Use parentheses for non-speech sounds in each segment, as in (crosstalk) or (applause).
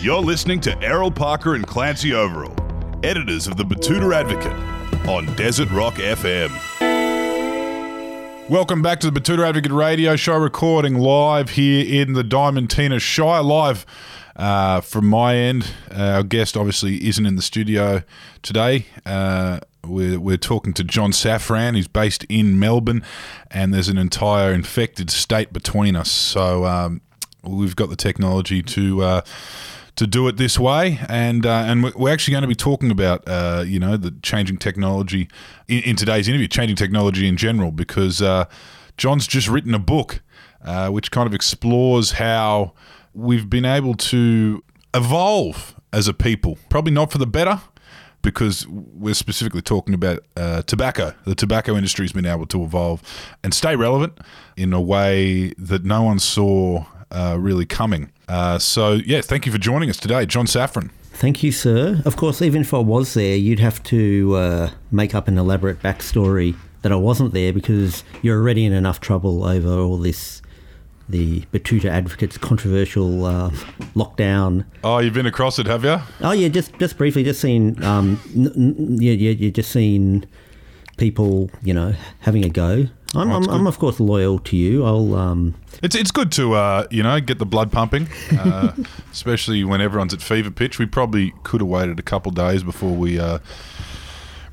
You're listening to Errol Parker and Clancy Overall, editors of the Betoota Advocate on Desert Rock FM. Welcome back to the Betoota Advocate Radio Show, recording live here in the Diamantina Shire. Live uh, from my end, uh, our guest obviously isn't in the studio today. Uh, we're, we're talking to John Safran, who's based in Melbourne, and there's an entire infected state between us. So um, we've got the technology to uh, to do it this way, and uh, and we're actually going to be talking about uh, you know the changing technology in, in, today's interview, changing technology in general, because uh, John's just written a book uh, which kind of explores how we've been able to evolve as a people, probably not for the better. Because we're specifically talking about uh, tobacco. The tobacco industry has been able to evolve and stay relevant in a way that no one saw uh, really coming. Uh, so, yeah, thank you for joining us today, John Safran. Thank you, sir. Of course, even if I was there, you'd have to uh, make up an elaborate backstory that I wasn't there because you're already in enough trouble over all this. The Betoota Advocates controversial uh, lockdown. Oh, you've been across it, have you? Oh, yeah, just just briefly, just seen. Um, n- n- yeah, yeah, you just seen people, you know, having a go. I'm, oh, I'm, I'm, of course loyal to you. I'll. Um, it's it's good to uh, you know get the blood pumping, uh, (laughs) especially when everyone's at fever pitch. We probably could have waited a couple days before we uh,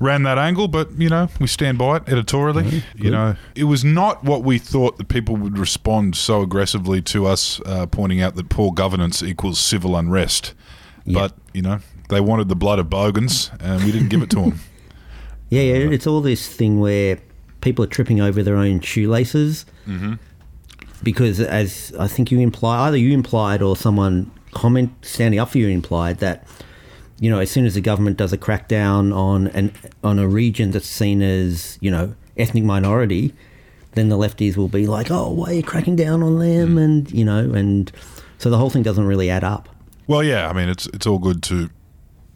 ran that angle, but you know we stand by it editorially. Mm-hmm. You know it was not what we thought that people would respond so aggressively to us uh, pointing out that poor governance equals civil unrest. Yep. But you know they wanted the blood of bogans, and we didn't give it to them. (laughs) Yeah, yeah, it's all this thing where people are tripping over their own shoelaces. Mm-hmm. Because, as I think you imply, either you implied or someone comment standing up for you implied that, you know, as soon as the government does a crackdown on an on a region that's seen as you know ethnic minority, then the lefties will be like, oh, why are you cracking down on them? Mm. And you know, and so the whole thing doesn't really add up. Well, yeah, I mean, it's it's all good to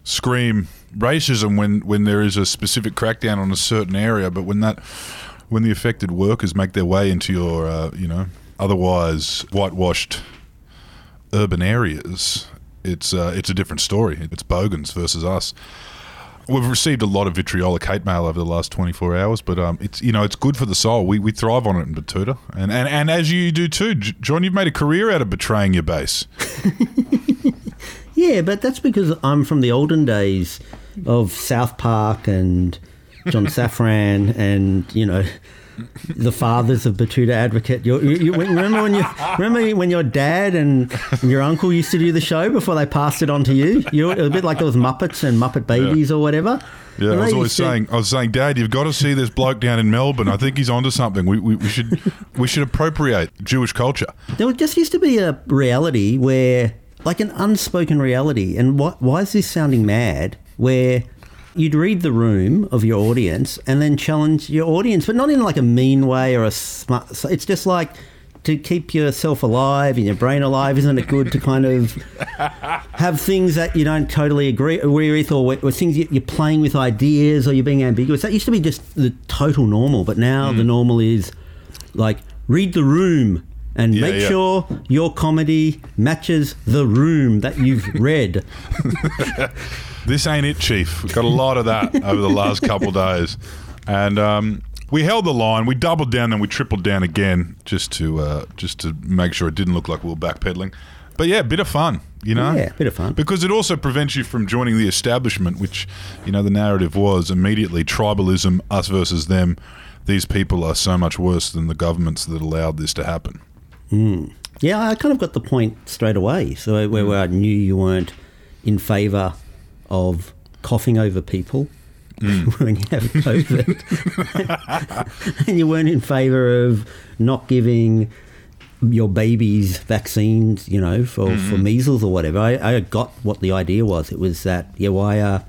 scream racism when when there is a specific crackdown on a certain area, but when that when the affected workers make their way into your uh, you know otherwise whitewashed urban areas, it's uh, it's a different story. It's bogans versus us. We've received a lot of vitriolic hate mail over the last 24 hours, but um, it's you know it's good for the soul. We, we thrive on it in Betoota, and, and and as you do too, John. You've made a career out of betraying your base. (laughs) Yeah, but that's because I'm from the olden days of South Park and John (laughs) Safran and you know the fathers of Betoota Advocate. You, you, remember when you remember when your dad and your uncle used to do the show before they passed it on to you? You a bit like those Muppets and Muppet Babies yeah. or whatever. Yeah, and I was always saying, I was saying, Dad, you've got to see this bloke down in Melbourne. I think he's onto something. We, we, we should we should appropriate Jewish culture. There just used to be a reality where like an unspoken reality. And why, why is this sounding mad? Where you'd read the room of your audience and then challenge your audience, but not in like a mean way or a smart. It's just like to keep yourself alive and your brain alive. Isn't it good to kind of (laughs) have things that you don't totally agree, agree with, or, or things you're playing with ideas, or you're being ambiguous? That used to be just the total normal, but now mm. the normal is like read the room and yeah, make yeah. sure your comedy matches the room that you've read. (laughs) this ain't it, Chief. We've got a lot of that (laughs) over the last couple days, and um, we held the line. We doubled down, then we tripled down again, just to uh, just to make sure it didn't look like we were backpedaling. But yeah, a bit of fun, you know. Yeah, a bit of fun. Because it also prevents you from joining the establishment, which you know the narrative was immediately tribalism, us versus them. These people are so much worse than the governments that allowed this to happen. Mm. Yeah, I kind of got the point straight away. So where, where I knew you weren't in favour of coughing over people mm. (laughs) when you have COVID, (laughs) and you weren't in favour of not giving your babies vaccines, you know, for, mm-hmm. for measles or whatever. I, I got what the idea was. It was that, yeah, why are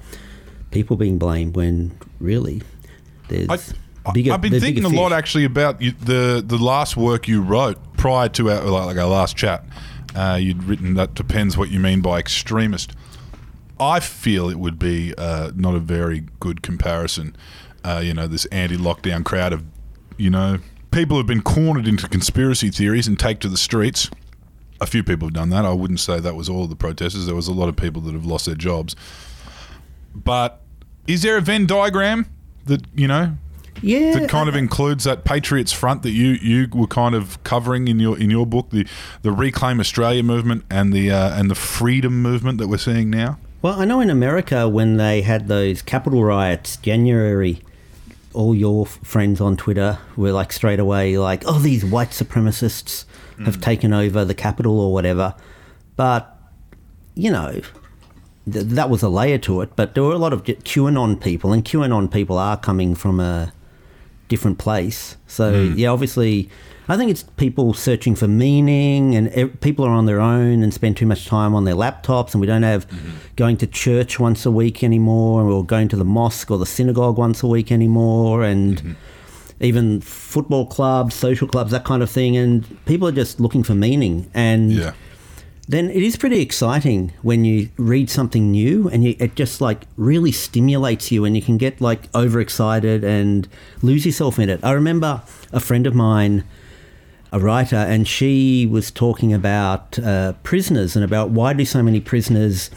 people being blamed when really there's. I, Bigger, I've been thinking a lot actually about you, the the last work you wrote prior to our like our last chat. Uh, you'd written that depends what you mean by extremist. I feel it would be uh, not a very good comparison. Uh, you know, this anti-lockdown crowd of, you know, people who have been cornered into conspiracy theories and take to the streets. A few people have done that. I wouldn't say that was all of the protesters. There was a lot of people that have lost their jobs. But is there a Venn diagram that you know Yeah, that kind of includes that Patriots Front that you you were kind of covering in your in your book the the Reclaim Australia movement and the uh, and the freedom movement that we're seeing now? Well, I know in America when they had those Capitol riots, January, all your f- friends on Twitter were like straight away like, "Oh, these white supremacists have hmm. taken over the Capitol or whatever." But you know, th- that was a layer to it. But there were a lot of QAnon people, and QAnon people are coming from a different place. So hmm. yeah, obviously, I think it's people searching for meaning, and people are on their own and spend too much time on their laptops, and we don't have mm-hmm. going to church once a week anymore, or going to the mosque or the synagogue once a week anymore, and mm-hmm. even football clubs, social clubs, that kind of thing, and people are just looking for meaning and Yeah. then it is pretty exciting when you read something new and you, it just like really stimulates you and you can get like overexcited and lose yourself in it. I remember a friend of mine, a writer, and she was talking about uh, prisoners and about why do so many prisoners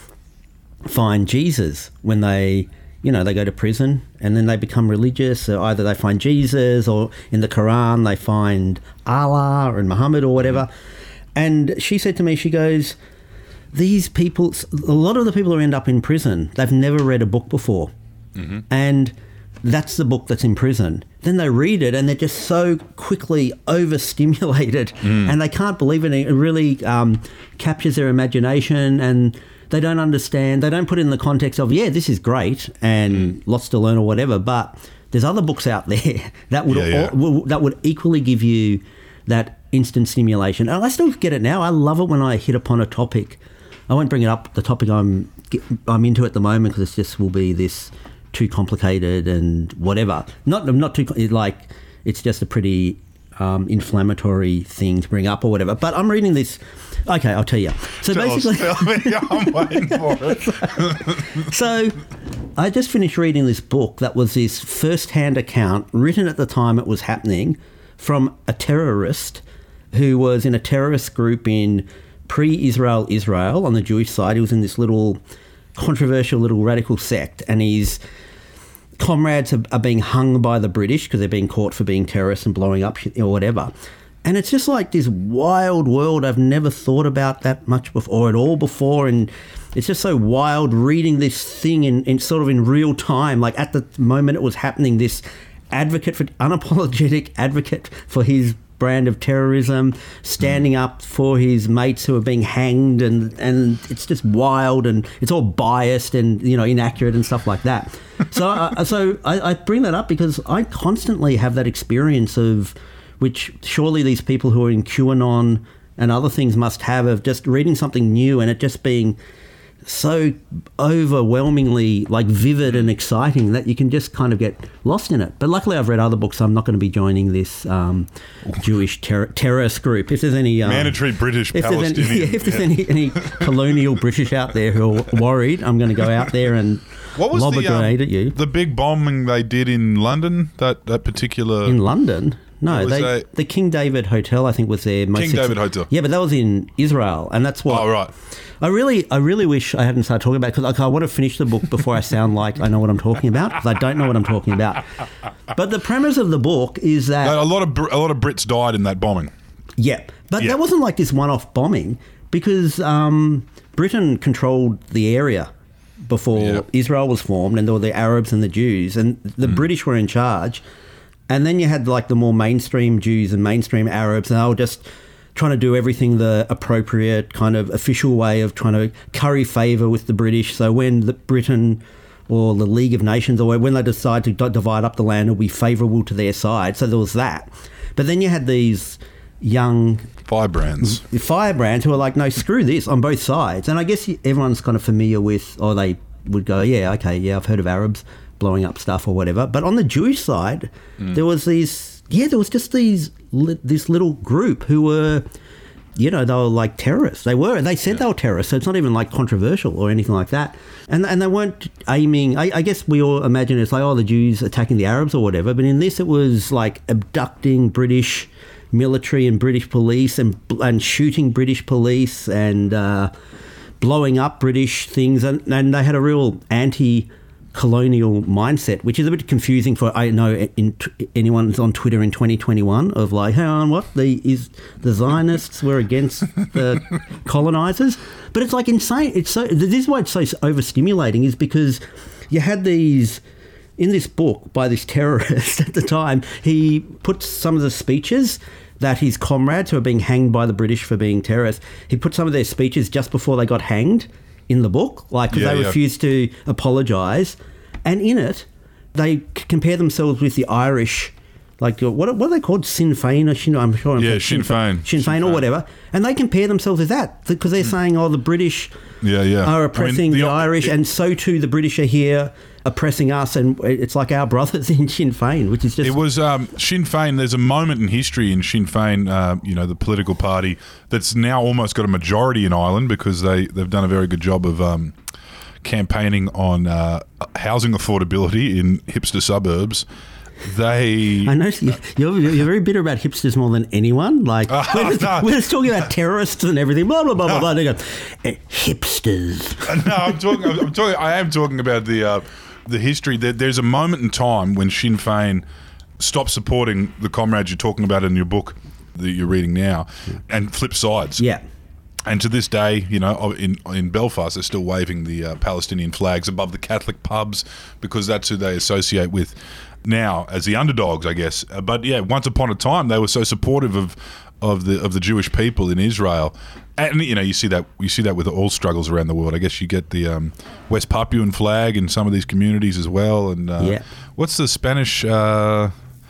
find Jesus when they, you know, they go to prison and then they become religious. So either they find Jesus or in the Quran they find Allah and Muhammad or whatever. And she said to me, she goes, these people, a lot of the people who end up in prison, they've never read a book before. And that's the book that's in prison. Then they read it and they're just so quickly overstimulated (laughs) and they can't believe it. It really um, captures their imagination and they don't understand. They don't put it in the context of, yeah, this is great and lots to learn or whatever, but there's other books out (laughs) there that would, Yeah, yeah. al- will- that would equally give you that instant stimulation. And I still get it now. I love it when I hit upon a topic. I won't bring it up, the topic I'm I'm into at the moment because it just will be this too complicated and whatever. Not not too like it's just a pretty um, inflammatory thing to bring up or whatever. But I'm reading this. Okay, I'll tell you. So Tell basically, me. (laughs) I'm waiting for it. (laughs) so I just finished reading this book that was this first-hand account written at the time it was happening from a terrorist who was in a terrorist group in pre-Israel Israel on the Jewish side. He was in this little controversial little radical sect, and his comrades are, are being hung by the British because they're being caught for being terrorists and blowing up or whatever. And it's just like this wild world I've never thought about that much before, or at all before. And it's just so wild reading this thing in, in sort of in real time. Like at the moment it was happening, this advocate for unapologetic advocate for his brand of terrorism, standing hmm. up for his mates who are being hanged, and and it's just wild and it's all biased and you know inaccurate and stuff like that. So I so I, I bring that up because I constantly have that experience of which surely these people who are in QAnon and other things must have of just reading something new and it just being so overwhelmingly like vivid and exciting that you can just kind of get lost in it. But luckily, I've read other books. So I'm not going to be joining this um, Jewish ter- terrorist group. If there's any um, Mandatory British if there's, any, Palestinian. (laughs) if there's any, any colonial British out there who are worried, I'm going to go out there and What was lob the a grenade um, at you. the big bombing they did in London? That that particular In London? No, they, a- the King David Hotel, I think, was their most. King David Hotel. Yeah, but that was in Israel, and that's what. Oh right. I really, I really wish I hadn't started talking about because like, I want to finish the book before I sound like I know what I'm talking about because I don't know what I'm talking about. But the premise of the book is that A lot of a lot of Brits died in that bombing. yeah, but Yeah. that wasn't like this one-off bombing because um, Britain controlled the area before Yeah. Israel was formed, and there were the Arabs and the Jews, and the Hmm. British were in charge. And then you had like the more mainstream Jews and mainstream Arabs, and they were just trying to do everything the appropriate kind of official way of trying to curry favour with the British. So when the Britain or the League of Nations or when they decide to divide up the land, it'll be favourable to their side. So there was that. But then you had these young Firebrands. Mm, firebrands who are like, no, screw this on both sides. And I guess everyone's kind of familiar with, or they would go, yeah, okay, yeah, I've heard of Arabs blowing up stuff or whatever. But on the Jewish side, there was these, yeah, there was just these, this little group who were you know, they were like terrorists. They were. They said they were terrorists, so it's not even like controversial or anything like that. And and they weren't aiming. I, I guess we all imagine it's like oh the Jews attacking the Arabs or whatever. But in this, it was like abducting British military and British police and and shooting British police and uh, blowing up British things. And and they had a real anti colonial mindset, which is a bit confusing for I know in, anyone's on Twitter in 2021 of like, hang on, what the is the Zionists were against the (laughs) colonizers, but it's like insane. It's so this is why it's so overstimulating is because you had these in this book by this terrorist (laughs) at the time. He puts some of the speeches that his comrades who are being hanged by the British for being terrorists, he put some of their speeches just before they got hanged in the book, like Yeah, they yeah. refused to apologise, and in it they c- compare themselves with the Irish. Like uh, what, what are they called? Sinn Féin or Sinn? I'm sure. I'm Yeah, Sinn. Sinn Sinn Féin or whatever, and they compare themselves with that because they're mm. saying, "Oh, the British Yeah, yeah. are I mean, oppressing the the, Irish, it- and so too the British are here oppressing us, and it's like our (laughs) brothers in Sinn Féin, which is just It was um, Sinn Féin. There's a moment in history in Sinn Féin, uh, you know, the political party that's now almost got a majority in Ireland because they they've done a very good job of um, campaigning on uh, housing affordability in hipster suburbs. They I know you- you're, you're very bitter about hipsters more than anyone. Like (laughs) we're, just, no. we're just talking about terrorists and everything. Blah blah blah blah blah. They go "Eh, hipsters. (laughs) no, I'm talking. I'm talking. I am talking about the uh, the history. There, there's a moment in time when Sinn Féin stopped supporting the comrades you're talking about in your book that you're reading now, and flip sides. Yeah. And to this day, you know, in in Belfast, they're still waving the uh, Palestinian flags above the Catholic pubs because that's who they associate with now as the underdogs, I guess. Uh, but yeah, once upon a time, they were so supportive of of the of the Jewish people in Israel, and you know, you see that you see that with all struggles around the world. I guess you get the um, West Papuan flag in some of these communities as well. And uh, Yeah. what's the Spanish uh,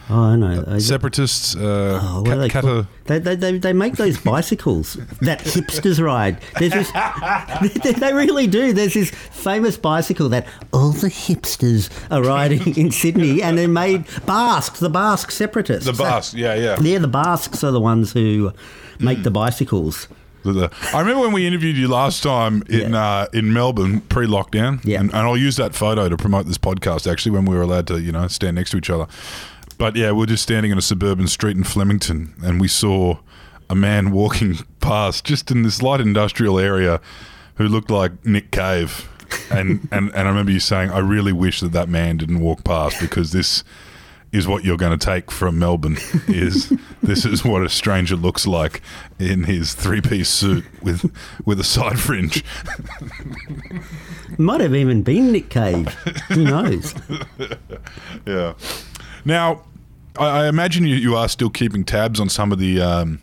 Oh, I know. I- separatists? Uh, Oh, Ca- they, Cata- they, they, they, they make those bicycles that hipsters ride. There's this, (laughs) they, they really do. There's this famous bicycle that all the hipsters are riding in Sydney, and they're made Basques, the Basque separatists. the Basque, yeah, yeah. Yeah, the Basques are the ones who make the bicycles. The- the- I remember when we interviewed you last time in Yeah. uh, in Melbourne pre-lockdown, Yeah. and, and I'll use that photo to promote this podcast. Actually, when we were allowed to, you know, stand next to each other. But yeah, we we're just standing in a suburban street in Flemington, and we saw a man walking (laughs) past just in this light industrial area, who looked like Nick Cave, and (laughs) and and I remember you saying, "I really wish that that man didn't walk past because this." Is what you're going to take from Melbourne. Is (laughs) this is what a stranger looks like in his three-piece suit with with a side fringe? Might have even been Nick Cave. Who knows? Yeah. Now, I, I imagine you, you are still keeping tabs on some of the um,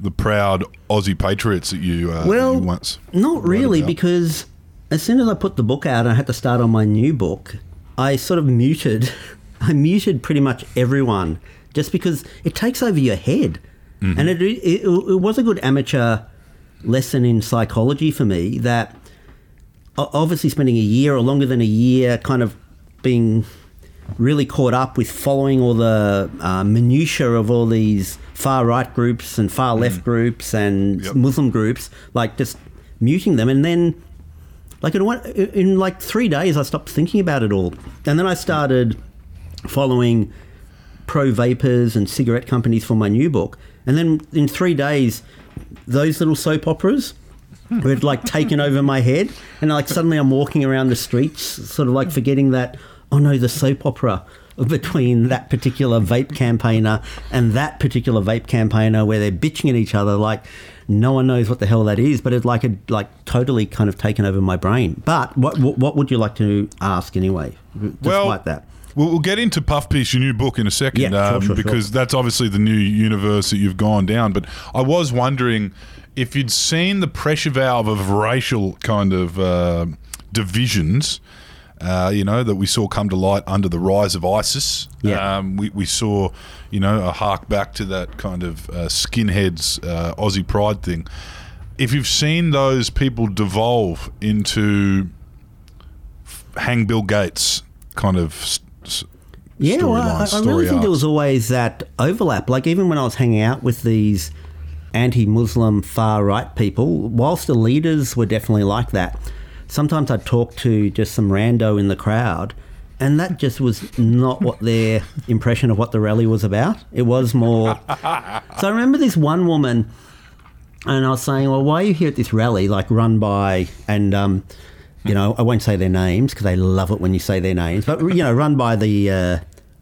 the proud Aussie patriots that you, uh, Well, you once. Not really, about. because as soon as I put the book out and I had to start on my new book, I sort of muted. (laughs) I muted pretty much everyone just because it takes over your head. Mm-hmm. And it, it, it was a good amateur lesson in psychology for me that obviously spending a year or longer than a year kind of being really caught up with following all the uh, minutiae of all these far right groups and far left groups and Mm. Yep. Muslim groups, like just muting them. And then, like in, one, in like three days, I stopped thinking about it all. And then I started following pro vapors and cigarette companies for my new book. And then in three days, those little soap operas had like taken over my head. And like suddenly I'm walking around the streets, sort of like forgetting that, oh no, the soap opera between that particular vape campaigner and that particular vape campaigner where they're bitching at each other like no one knows what the hell that is but it's like it like totally kind of taken over my brain but what what, what would you like to ask anyway despite Well, that We'll, we'll get into Puff Piece, your new book, in a second, Yeah, um, sure, sure. because that's obviously the new universe that you've gone down. But I was wondering if you'd seen the pressure valve of racial kind of uh, divisions. Uh, you know that we saw come to light under the rise of ISIS. Yeah. Um, we, we saw, you know, a hark back to that kind of uh, skinheads uh, Aussie pride thing. If you've seen those people devolve into hang Bill Gates kind of s- s- Yeah, well, I, I really think there was always that overlap. Like even when I was hanging out with these anti-Muslim far right people, whilst the leaders were definitely like that, sometimes I'd talk to just some rando in the crowd, and that just was not what their impression of what the rally was about. It was more. (laughs) so I remember this one woman, and I was saying, "Well, why are you here at this rally, like run by and?" Um, you know, I won't say their names because they love it when you say their names, but you know, run by the uh,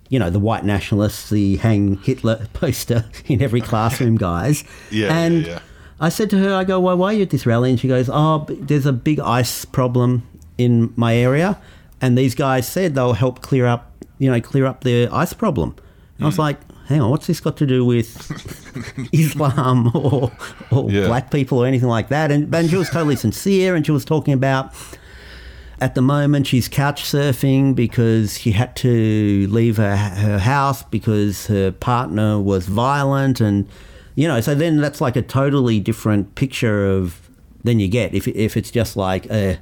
you know, the white nationalists, the hang Hitler poster (laughs) in every classroom, guys. Yeah, and yeah, yeah. I said to her, I go, well, why are you at this rally? And she goes, oh, there's a big ice problem in my area, and these guys said they'll help clear up, you know, clear up the ice problem. And I was Hmm. like, hang on, what's this got to do with (laughs) Islam or, or Yeah. black people or anything like that? And, and she was totally (laughs) sincere, and she was talking about at the moment she's couch surfing because she had to leave her, her house because her partner was violent and you know so then that's like a totally different picture of than you get if, if it's just like a,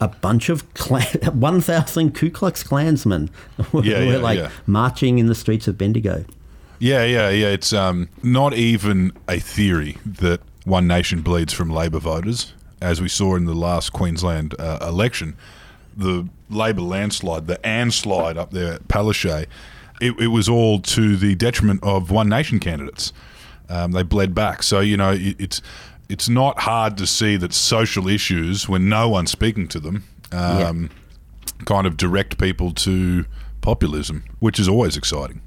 a bunch of clan, (laughs) 1000 Ku Klux Klansmen (laughs) were, Yeah, were yeah, like yeah. marching in the streets of Bendigo Yeah, yeah, yeah. It's um, not even a theory that One Nation bleeds from Labor voters, as we saw in the last Queensland uh, election. The Labor landslide, the Ann slide up there at Palaszczuk, it, it was all to the detriment of One Nation candidates. Um, they bled back. So you know, it, it's it's not hard to see that social issues, when no one's speaking to them, um, kind of direct people to populism, which is always exciting.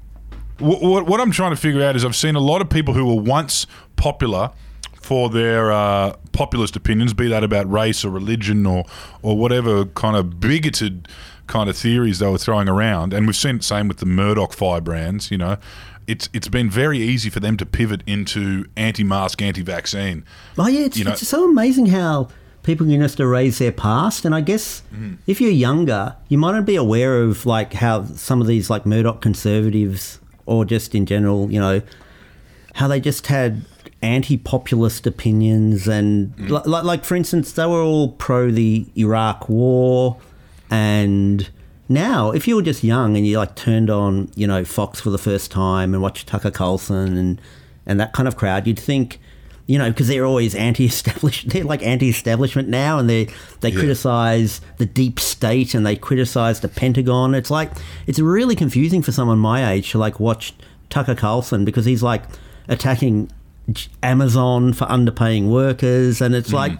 What, what, what I'm trying to figure out is I've seen a lot of people who were once popular for their uh, populist opinions, be that about race or religion or or whatever kind of bigoted kind of theories they were throwing around, and we've seen the same with the Murdoch firebrands. You know, it's it's been very easy for them to pivot into anti-mask, anti-vaccine. Oh yeah, it's, You know- it's so amazing how people can just erase their past. And I guess Mm-hmm. if you're younger, you might not be aware of like how some of these like Murdoch conservatives, or just in general, you know, how they just had anti-populist opinions and Mm. like, like for instance, they were all pro the Iraq War, and now if you were just young and you like turned on you know Fox for the first time and watched Tucker Carlson and and that kind of crowd, you'd think. You know, because they're always (laughs) anti-establish. They're like anti-establishment now, and they they Yeah. criticize the deep state and they criticize the Pentagon. It's like it's really confusing for someone my age to like watch Tucker Carlson because he's like attacking Amazon for underpaying workers, and it's mm. like,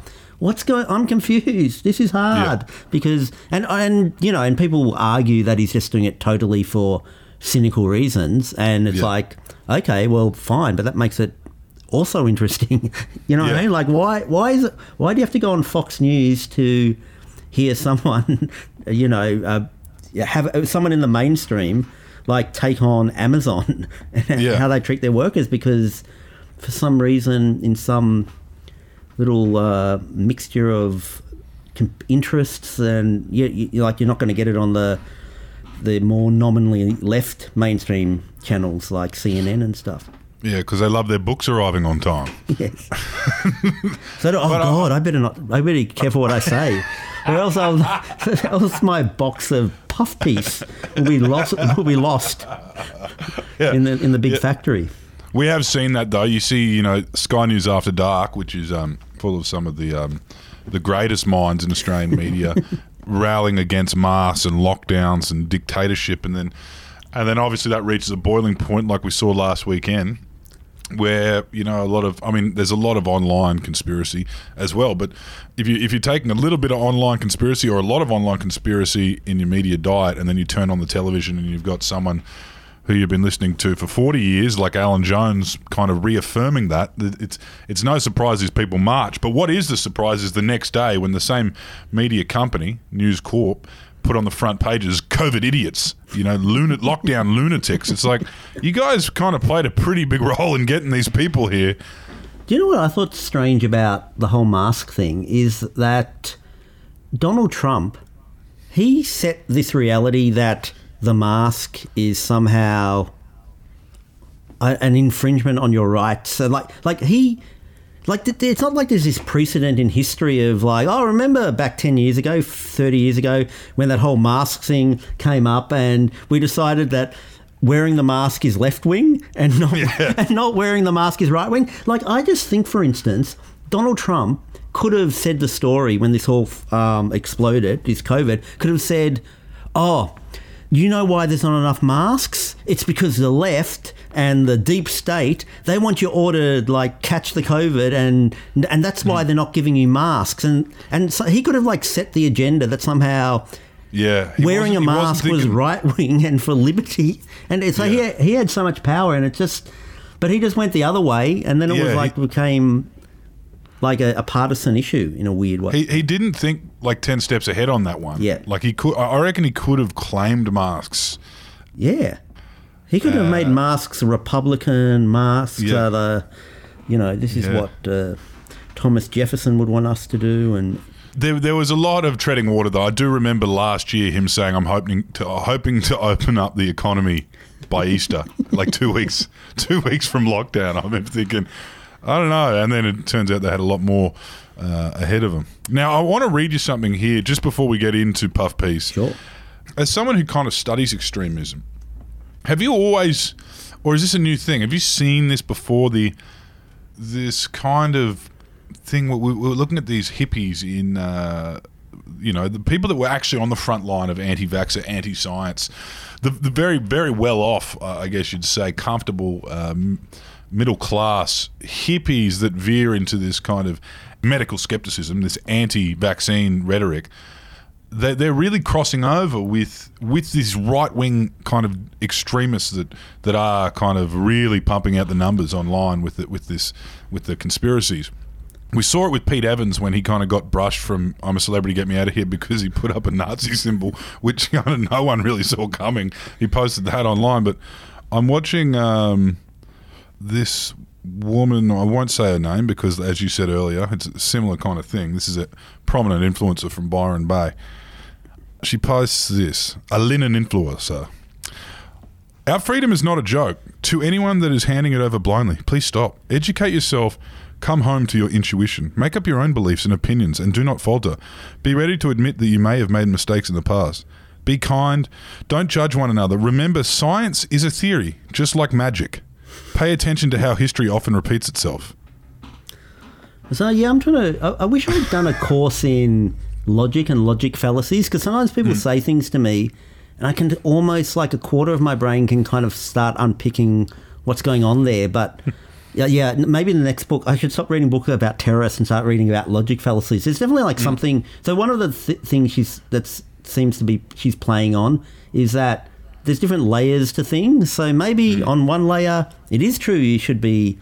what's going? I'm confused. This is hard Yeah. because and and you know, and people will argue that he's just doing it totally for cynical reasons, and it's Yeah. like, okay, well, fine, but that makes it also (laughs) interesting. you know what I mean? Like, why why is it? Why do you have to go on Fox News to hear (laughs) someone, you know, uh, have uh, someone in the mainstream like take on Amazon (laughs) and Yeah. how they treat their workers because for some reason in some little uh, mixture of interests and you, you like you're not going to get it on the the more nominally left mainstream channels like CNN and stuff. Yeah, because they love their books arriving on time. (laughs) Yes. so, oh God, I better not. I better be careful what I say, or else I'll, (laughs) or else my box of puff piece will be lost. Will be lost Yeah. in the in the big factory. We have seen that though. You see, you know, Sky News After Dark, which is um, full of some of the um, the greatest minds in Australian media, (laughs) rallying against masks and lockdowns and dictatorship, and then and then obviously that reaches a boiling point, like we saw last weekend, where you know a lot of I mean, there's a lot of online conspiracy as well. But if you if you're taking a little bit of online conspiracy or a lot of online conspiracy in your media diet, and then you turn on the television and you've got someone who you've been listening to for 40 years, like Alan Jones, kind of reaffirming that. It's it's no surprise these people march. But what is the surprise is the next day when the same media company, News Corp, put on the front pages COVID idiots, you know, lockdown lunatics. It's like you guys kind of played a pretty big role in getting these people here. Do you know what I thought strange about the whole mask thing is that Donald Trump he set this reality that the mask is somehow a, an infringement on your rights. So like like he like it's not like there's this precedent in history of like oh remember back 10 years ago 30 years ago when that whole mask thing came up and we decided that wearing the mask is left wing and not (laughs) and not wearing the mask is right wing. Like I just think, for instance, Donald Trump could have said the story when this all um, exploded, this COVID, could have said, "Oh, you know why there's not enough masks? It's because the left and the deep state they want you to like catch the COVID, and and that's why hmm. they're not giving you masks. And and so he could have like set the agenda that somehow." Yeah, wearing a he mask was right wing and for liberty, and it's like Yeah. he, he had so much power, and it just, but he just went the other way, and then it Yeah, was he- like became like a, a partisan issue in a weird way. He, he didn't think like 10 steps ahead on that one. Yeah. Like he could, I reckon he could have claimed masks. yeah, he could have made masks Republican masks. Uh, Yeah. Are the, you know, this is Yeah. what uh, Thomas Jefferson would want us to do, and There, there was a lot of treading water though. I do remember last year him saying, "I'm hoping to hoping to open up the economy by Easter, (laughs) like two weeks, two weeks from lockdown." I remember thinking, I don't know, and then it turns out they had a lot more uh, ahead of them. Now, I want to read you something here just before we get into Puff Piece. sure. as someone who kind of studies extremism, have you always, or is this a new thing? Have you seen this before? The this kind of thing. We, we we're looking at these hippies in, uh, you know, the people that were actually on the front line of anti-vaxxer, anti-science, the the very very well off, uh, I guess you'd say, comfortable. Um, Middle class hippies that veer into this kind of medical skepticism, this anti-vaccine rhetoric, they, they're really crossing over with with these right wing kind of extremists that that are kind of really pumping out the numbers online with it with this with the conspiracies. We saw it with Pete Evans when he kind of got brushed from "I'm a celebrity, get me out of here" (laughs) because he put up a Nazi symbol, which (laughs) kind of no one really saw coming. He posted that online, but I'm watching um, this woman. I won't say her name because, as you said earlier, it's a similar kind of thing. This is a prominent influencer from Byron Bay. She posts this: a linen influencer. Our freedom is not a joke. To anyone that is handing it over blindly, please stop. Educate yourself. Come home to your intuition. Make up your own beliefs and opinions and do not falter. Be ready to admit that you may have made mistakes in the past. Be kind. Don't judge one another. Remember, science is a theory, just like magic. Pay attention to how history often repeats itself. So yeah, I'm trying to. I, I wish I'd done a course in logic and logic fallacies because sometimes people mm. say things to me, and I can almost like a quarter of my brain can kind of start unpicking what's going on there. But (laughs) yeah, yeah, maybe in the next book I should stop reading books about terrorists and start reading about logic fallacies. There's definitely like mm. something. So one of the th- things she's that seems to be she's playing on is that. There's different layers to things. So maybe Hmm. on one layer, it is true you should be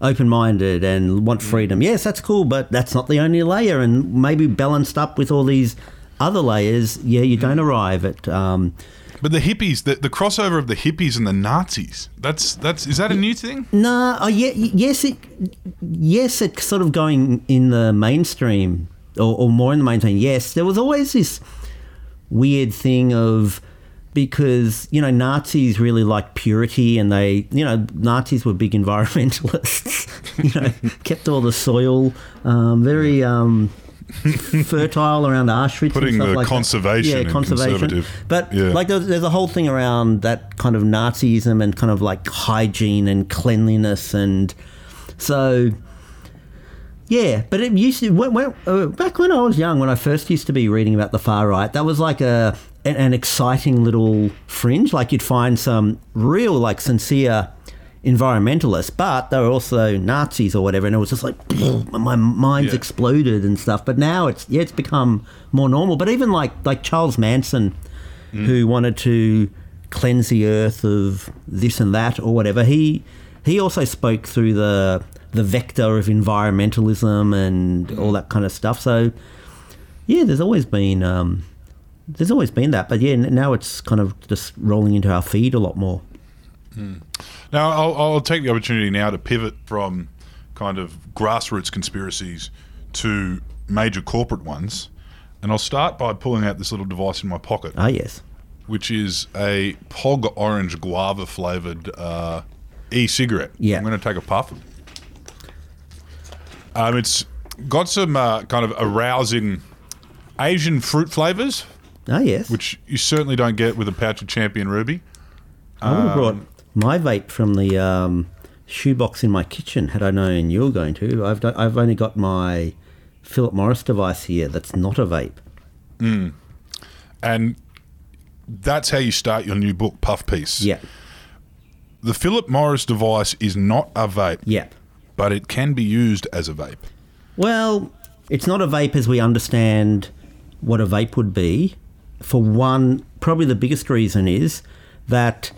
open minded and want freedom. Yes, that's cool, but that's not the only layer. And maybe balanced up with all these other layers, yeah, you don't arrive at. Um, But the hippies, the, the crossover of the hippies and the Nazis, that's that's is that a new thing? no, oh, yeah, yes, it, yes, it's sort of going in the mainstream or, or more in the mainstream. Yes, there was always this weird thing of because you know Nazis really like purity, and they you know Nazis were big (laughs) environmentalists. (laughs) you know, (laughs) kept all the soil um, very. Um, fertile around Auschwitz, Putting and stuff the like that. conservation yeah, in conservation. But Yeah. like there's, there's a whole thing around that kind of Nazism and kind of like hygiene and cleanliness, and so yeah. But it used to when, when, uh, back when I was young, when I first used to be reading about the far right, that was like a an, exciting little fringe. Like you'd find some real like sincere environmentalists, but they were also Nazis or whatever, and it was just like my mind's Yeah. exploded and stuff. But now it's yeah, it's become more normal. But even like like Charles Manson, who wanted to cleanse the earth of this and that or whatever, he he also spoke through the the vector of environmentalism and all that kind of stuff. So yeah, there's always been um, there's always been that, but yeah, now it's kind of just rolling into our feed a lot more. Now, I'll, I'll take the opportunity now to pivot from kind of grassroots conspiracies to major corporate ones. And I'll start by pulling out this little device in my pocket, Ah, yes. which is a Pog Orange Guava flavored uh, e cigarette. Yeah. I'm going to take a puff. Um, it's got some uh, kind of arousing Asian fruit flavors, Ah, yes. which you certainly don't get with a pouch of Champion Ruby. I would have brought my vape from the um, shoebox in my kitchen had I known you were going to. I've, I've only got my Philip Morris device here that's not a vape. And that's how you start your new book, Puff Piece. Yeah, The Philip Morris device is not a vape, yeah. but it can be used as a vape. Well, it's not a vape as we understand what a vape would be. For one, probably the biggest reason is that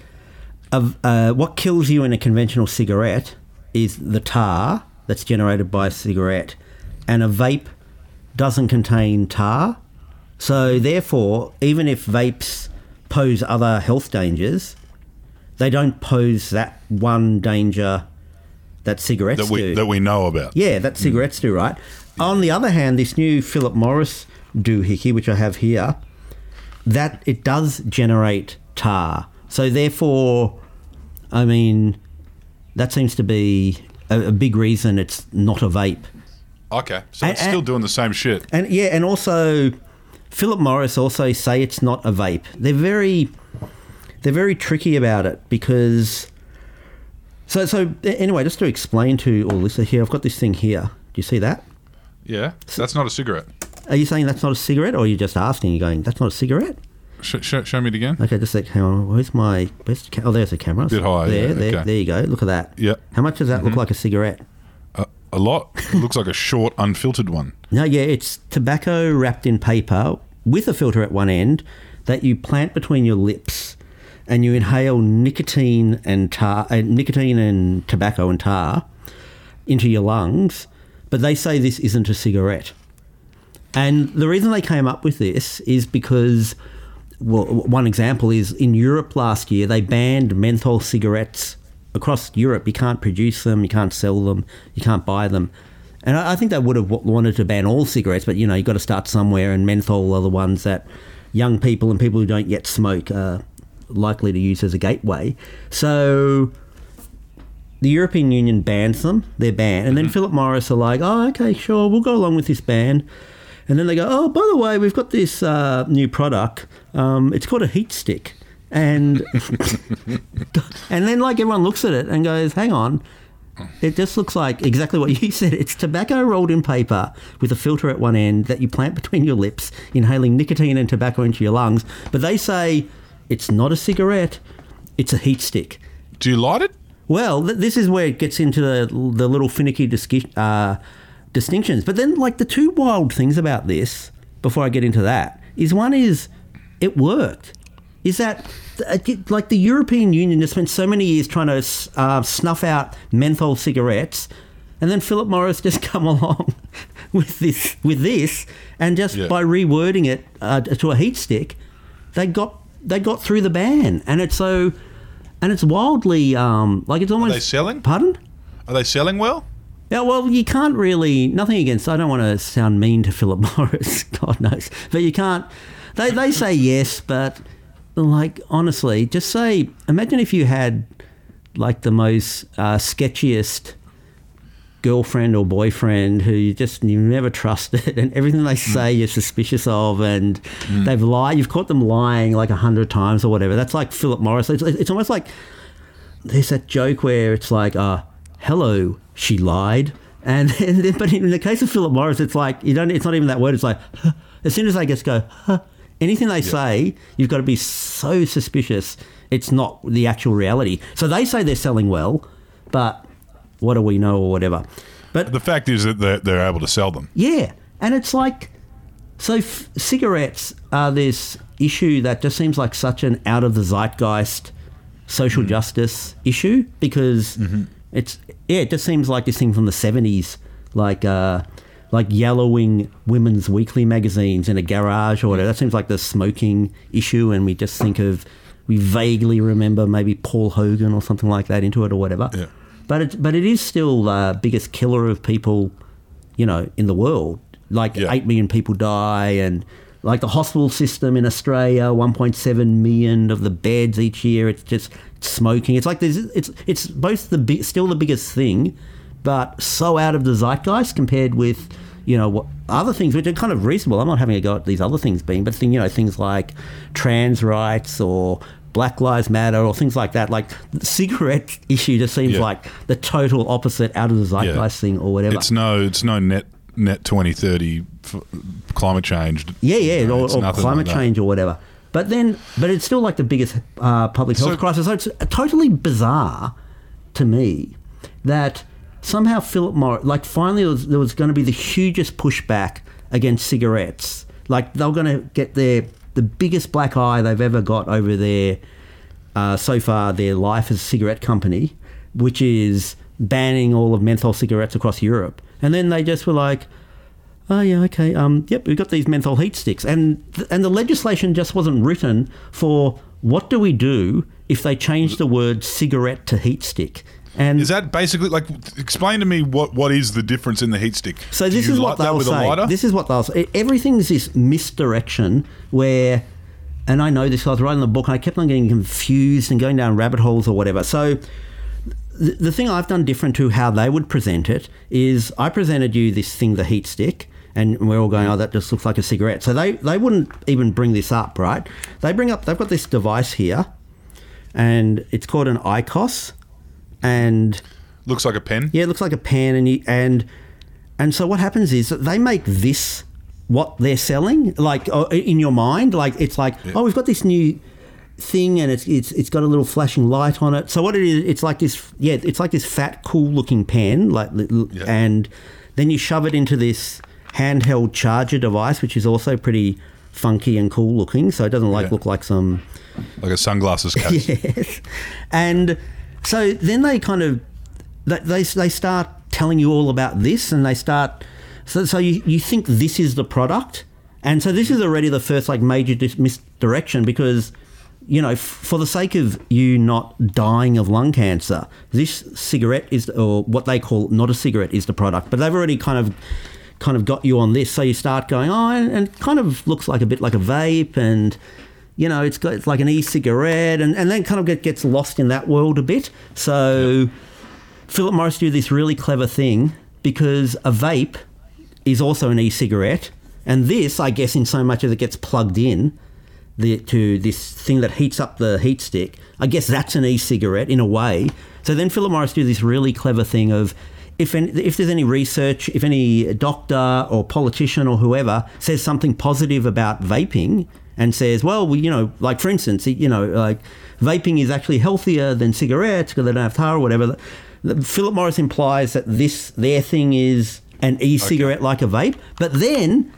of, uh, what kills you in a conventional cigarette is the tar that's generated by a cigarette, and a vape doesn't contain tar. So, therefore, even if vapes pose other health dangers, they don't pose that one danger that cigarettes That we do. that we know about. Yeah, that cigarettes do, right? On the other hand, this new Philip Morris doohickey, which I have here, that it does generate tar. So therefore, I mean, that seems to be a, a big reason it's not a vape. Okay. So And- it's still and- doing the same shit. And yeah, and also Philip Morris also say it's not a vape. They're very they're very tricky about it because so so anyway, just to explain to all this here, I've got this thing here. Do you see that? Yeah. That's not a cigarette. Are you saying that's not a cigarette, or are you just asking? You're going, that's not a cigarette? Sh- sh- show me it again. Okay, just like, hang on. Where's my? Where's the ca- oh, there's the camera. Bit high, There, yeah, there, okay. there you go. Look at that. Yeah. Mm-hmm. How much does that look like a cigarette? A, a lot. It looks like a short, unfiltered one. No, yeah, it's tobacco wrapped in paper with a filter at one end that you plant between your lips, and you inhale nicotine and tar, uh, nicotine and tobacco and tar into your lungs. But they say this isn't a cigarette. And the reason they came up with this is because, well, one example is in Europe last year, they banned menthol cigarettes across Europe. You can't produce them, you can't sell them, you can't buy them. And I I think they would have wanted to ban all cigarettes, but you know, you've got to start somewhere, and menthol are the ones that young people and people who don't yet smoke are likely to use as a gateway. So the European Union bans them. They're banned. And then mm-hmm. Philip Morris are like, oh, okay, sure, we'll go along with this ban. And then they go, oh, by the way, we've got this uh, new product. Um, it's called a heat stick. And (laughs) and then like everyone looks at it and goes, hang on, it just looks like exactly what you (laughs) said. It's tobacco rolled in paper with a filter at one end that you plant between your lips, inhaling nicotine and tobacco into your lungs. But they say it's not a cigarette, it's a heat stick. Do you light it? Well, th- this is where it gets into the, the little finicky discussion. uh, distinctions. But then, like, the two wild things about this, before I get into that, is one is it worked. Is that, uh, like, the European Union has spent so many years trying to uh, snuff out menthol cigarettes, and then Philip Morris (laughs) just come along (laughs) with this, with this, and just Yeah. by rewording it uh, to a heat stick, they got they got through the ban, and it's so, and it's wildly um, like it's almost Are they selling? Pardon? Are they selling well? Yeah, well, you can't really. Nothing against. I don't want to sound mean to Philip (laughs) Morris. God knows, but you can't. They they say yes, but like honestly, just say. Imagine if you had like the most uh, sketchiest girlfriend or boyfriend who you just you never trusted (laughs) and everything they say you're suspicious of and they've lied you've caught them lying like a hundred times or whatever that's like philip morris it's, it's almost like there's that joke where it's like uh hello she lied. And, (laughs) and then, but in the case of philip morris it's like you don't it's not even that word it's like as soon as they just go huh, anything they say you've got to be so suspicious it's not the actual reality. So they say they're selling well but what do we know or whatever. But The fact is that they're, they're able to sell them. yeah, and it's like so f- cigarettes are this issue that just seems like such an out of the zeitgeist social mm-hmm. justice issue because mm-hmm. It's yeah, it just seems like this thing from the seventies, like uh, like yellowing women's weekly magazines in a garage or whatever. That seems like the smoking issue, and we just think of we vaguely remember maybe Paul Hogan or something like that into it or whatever. Yeah. But it, but it is still the biggest killer of people, you know, in the world. Like Yeah. eight million people die, and like the hospital system in Australia, one point seven million of the beds each year. It's just smoking. It's like there's it's it's both the big, still the biggest thing, but so out of the zeitgeist compared with you know, what other things which are kind of reasonable. I'm not having a go at these other things being, but thing, you know, things like trans rights or Black Lives Matter or things like that. Like the cigarette (laughs) issue just seems Yeah. like the total opposite out of the zeitgeist thing or whatever. It's no, it's no net net twenty thirty f- climate change. Yeah, yeah, You know, or, or climate like change or whatever. But then, but it's still like the biggest uh, public health So- crisis. So it's totally bizarre to me that somehow Philip Morris, like finally there was, there was going to be the hugest pushback against cigarettes. Like they're going to get their the biggest black eye they've ever got over their uh, so far their life as a cigarette company, which is banning all of menthol cigarettes across Europe. And then they just were like, oh yeah, okay, um, yep, we've got these menthol heat sticks, and th- and the legislation just wasn't written for what do we do if they change the word cigarette to heat stick. And Is that basically like? Explain to me what what is the difference in the heat stick? So this is what they'll say. This is what they'll say. Everything's this misdirection where, and I know this. I was writing the book, and I kept on getting confused and going down rabbit holes or whatever. So. The, the thing I've done different to how they would present it is I presented you this thing, the heat stick, and we're all going, oh, that just looks like a cigarette. So they, they wouldn't even bring this up, right? They bring up, they've got this device here, and it's called an ICOS, and Looks like a pen. yeah, it looks like a pen, and you, and and so what happens is that they make this what they're selling, like uh, in your mind, like it's like oh, we've got this new thing, and it's it's it's got a little flashing light on it. So what it is, it's like this, yeah, it's like this fat, cool looking pen, like Yeah. and then you shove it into this handheld charger device, which is also pretty funky and cool looking. So it doesn't like Yeah. look like some Like a sunglasses case. (laughs) yes. And so then they kind of they, they they start telling you all about this, and they start so so you you think this is the product, and so this is already the first like major dis- misdirection because. You know, f- for the sake of you not dying of lung cancer, this cigarette is, or what they call not a cigarette, is the product. But they've already kind of, kind of got you on this, so you start going, oh, and, and it kind of looks like a bit like a vape, and you know, it's got it's like an e-cigarette, and, and then kind of get, gets lost in that world a bit. So Philip Morris do this really clever thing because a vape is also an e-cigarette, and this, I guess, in so much as it gets plugged in the, to this thing that heats up the heat stick, I guess that's an e-cigarette in a way. So then Philip Morris do this really clever thing of if any, if there's any research, if any doctor or politician or whoever says something positive about vaping and says, well, we, you know, like for instance, you know, like vaping is actually healthier than cigarettes because they don't have tar or whatever. Philip Morris implies that this their thing is an e-cigarette like a vape, but then,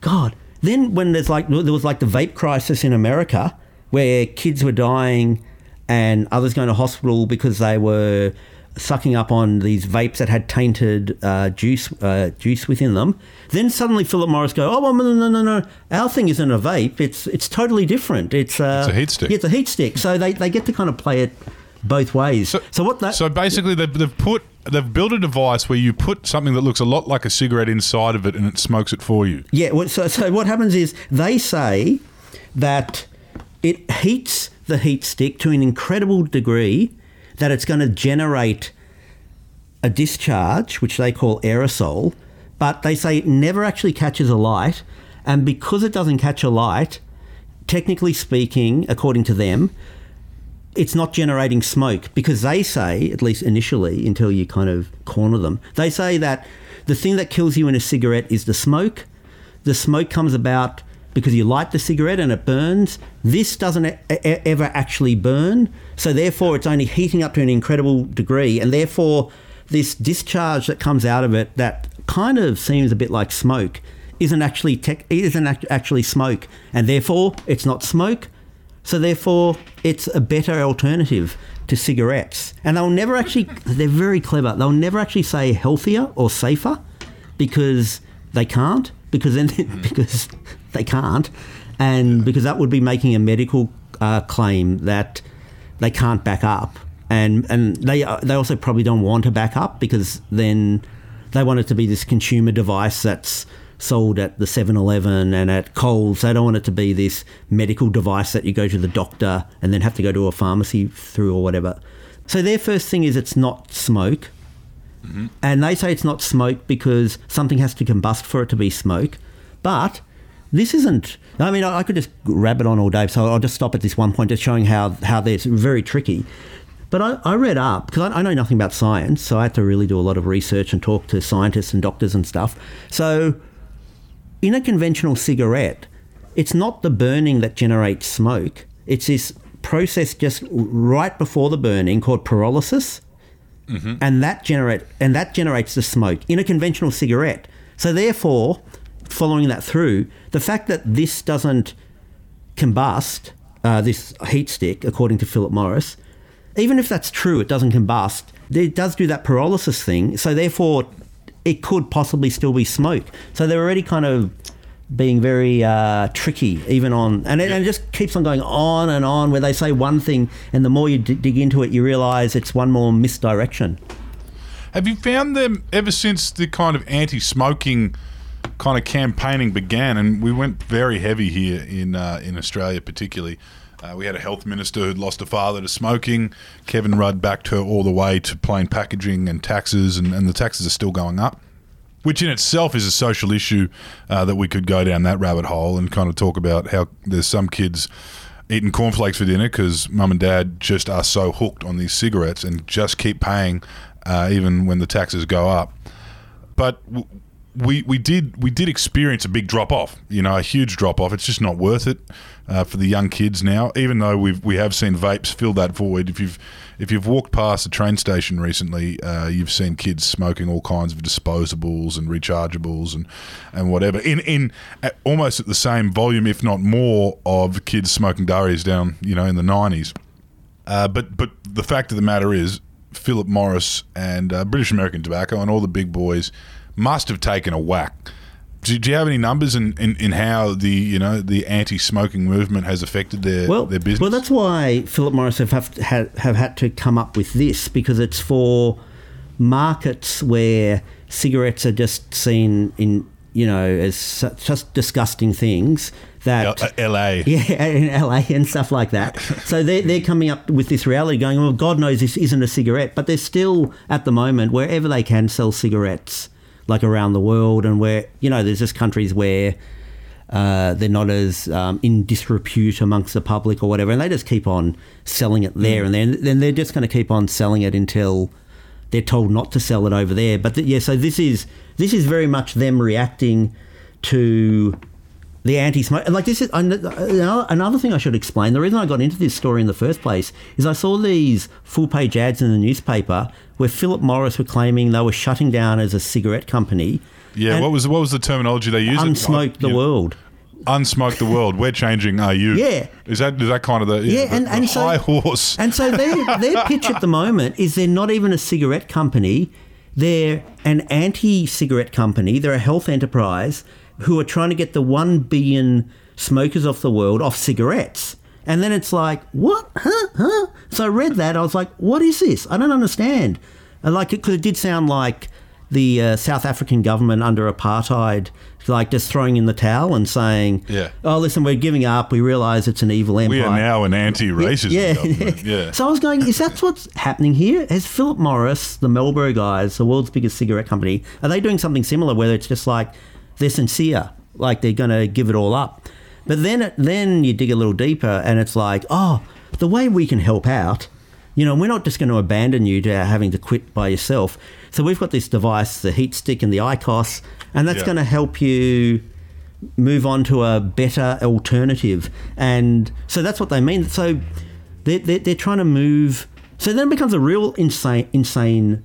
God, then when there's like there was like the vape crisis in America where kids were dying and others going to hospital because they were sucking up on these vapes that had tainted uh, juice uh, juice within them. Then suddenly Philip Morris go, oh well, no no no no, our thing isn't a vape. It's it's totally different. It's, uh, It's a heat stick. Yeah, it's a heat stick. So they, they get to kind of play it both ways. So, what that So basically, they've, they've put they've built a device where you put something that looks a lot like a cigarette inside of it, and it smokes it for you. Yeah, so, so what happens is they say that it heats the heat stick to an incredible degree that it's going to generate a discharge, which they call aerosol, but they say it never actually catches a light. And because it doesn't catch a light, technically speaking, according to them, it's not generating smoke because they say, at least initially, until you kind of corner them, they say that the thing that kills you in a cigarette is the smoke. The smoke comes about because you light the cigarette and it burns. This doesn't e- ever actually burn, so therefore it's only heating up to an incredible degree, and therefore this discharge that comes out of it that kind of seems a bit like smoke isn't actually tech, isn't actually smoke, and therefore it's not smoke. So therefore, it's a better alternative to cigarettes. And they'll never actually, they're very clever. They'll never actually say healthier or safer because they can't, because then, (laughs) because they can't. And because that would be making a medical uh, claim that they can't back up. And, and they, uh, they also probably don't want to back up because then they want it to be this consumer device that's sold at the 7-Eleven and at Coles. They don't want it to be this medical device that you go to the doctor and then have to go to a pharmacy through or whatever. So their first thing is it's not smoke. Mm-hmm. and they say it's not smoke because something has to combust for it to be smoke. But this isn't. I mean, I I could just rabbit on all day, so I'll just stop at this one point, just showing how how they're very tricky. But I, I read up because I, I know nothing about science, so I had to really do a lot of research and talk to scientists and doctors and stuff. So, in a conventional cigarette, it's not the burning that generates smoke. It's this process just right before the burning called pyrolysis, and that generate and that generates the smoke in a conventional cigarette. So therefore, following that through, the fact that this doesn't combust, uh, this heat stick, according to Philip Morris, even if that's true, it doesn't combust. It does do that pyrolysis thing. So therefore, it could possibly still be smoke. So they're already kind of being very uh, tricky, even on, and it, and it just keeps on going on and on. Where they say one thing, and the more you d- dig into it, you realise it's one more misdirection. Have you found them ever since the kind of anti-smoking kind of campaigning began? And we went very heavy here in uh, in Australia, particularly. Uh, we had a health minister who'd lost a father to smoking. Kevin Rudd backed her all the way to plain packaging and taxes, and, and the taxes are still going up. Which in itself is a social issue uh, that we could go down that rabbit hole and kind of talk about how there's some kids eating cornflakes for dinner because mum and dad just are so hooked on these cigarettes and just keep paying uh, even when the taxes go up. But w- we we did we did experience a big drop off. You know, a huge drop off. It's just not worth it uh, for the young kids now. Even though we've we have seen vapes fill that void. If you've if you've walked past a train station recently, uh, you've seen kids smoking all kinds of disposables and rechargeables and, and whatever in in at almost at the same volume, if not more, of kids smoking durries down you know in the nineties. Uh, but but the fact of the matter is, Philip Morris and uh, British American Tobacco and all the big boys must have taken a whack. Do, do you have any numbers in, in, in how the you know the anti-smoking movement has affected their well, their business? Well, that's why Philip Morris have, have, have, had to come up with this because it's for markets where cigarettes are just seen in, you know, as su- just disgusting things that. L- uh, LA. (laughs) Yeah, in LA and stuff like that. So they're, they're coming up with this reality going, well, God knows this isn't a cigarette, but they're still, at the moment, wherever they can sell cigarettes, like around the world, and where, you know, there's just countries where uh, they're not as um, in disrepute amongst the public or whatever, and they just keep on selling it there, and then then they're just going to keep on selling it until they're told not to sell it over there. But th- yeah, so this is this is very much them reacting to the anti-smoke. Like this is another uh, another thing I should explain. The reason I got into this story in the first place is I saw these full-page ads in the newspaper where Philip Morris were claiming they were shutting down as a cigarette company. Yeah, what was what was the terminology they used? unsmoke the Yeah. world. Unsmoke the world. We're changing. Are you? Yeah. Is that is that kind of the Yeah, the, and- the and so- high horse? And so their (laughs) their pitch at the moment is they're not even a cigarette company. They're an anti-cigarette company. They're a health enterprise who are trying to get the one billion smokers off the world off cigarettes. And then it's like, what? Huh? Huh? So I read that. I was like, what is this? I don't understand. And like, because it did sound like the uh, South African government under apartheid, like just throwing in the towel and saying, Yeah. oh, listen, we're giving up. We realise it's an evil empire. we are now an anti racist Yeah. government. (laughs) Yeah. So I was going, is that what's happening here? Has Philip Morris, the Marlboro guys, the world's biggest cigarette company, are they doing something similar where it's just like they're sincere, like they're going to give it all up? But then, then you dig a little deeper and it's like, oh, the way we can help out, you know, we're not just going to abandon you to having to quit by yourself. So we've got this device, the heat stick and the ICOS, and that's Yeah. going to help you move on to a better alternative. And so that's what they mean. So they're, they're, they're trying to move. So then it becomes a real insane, insane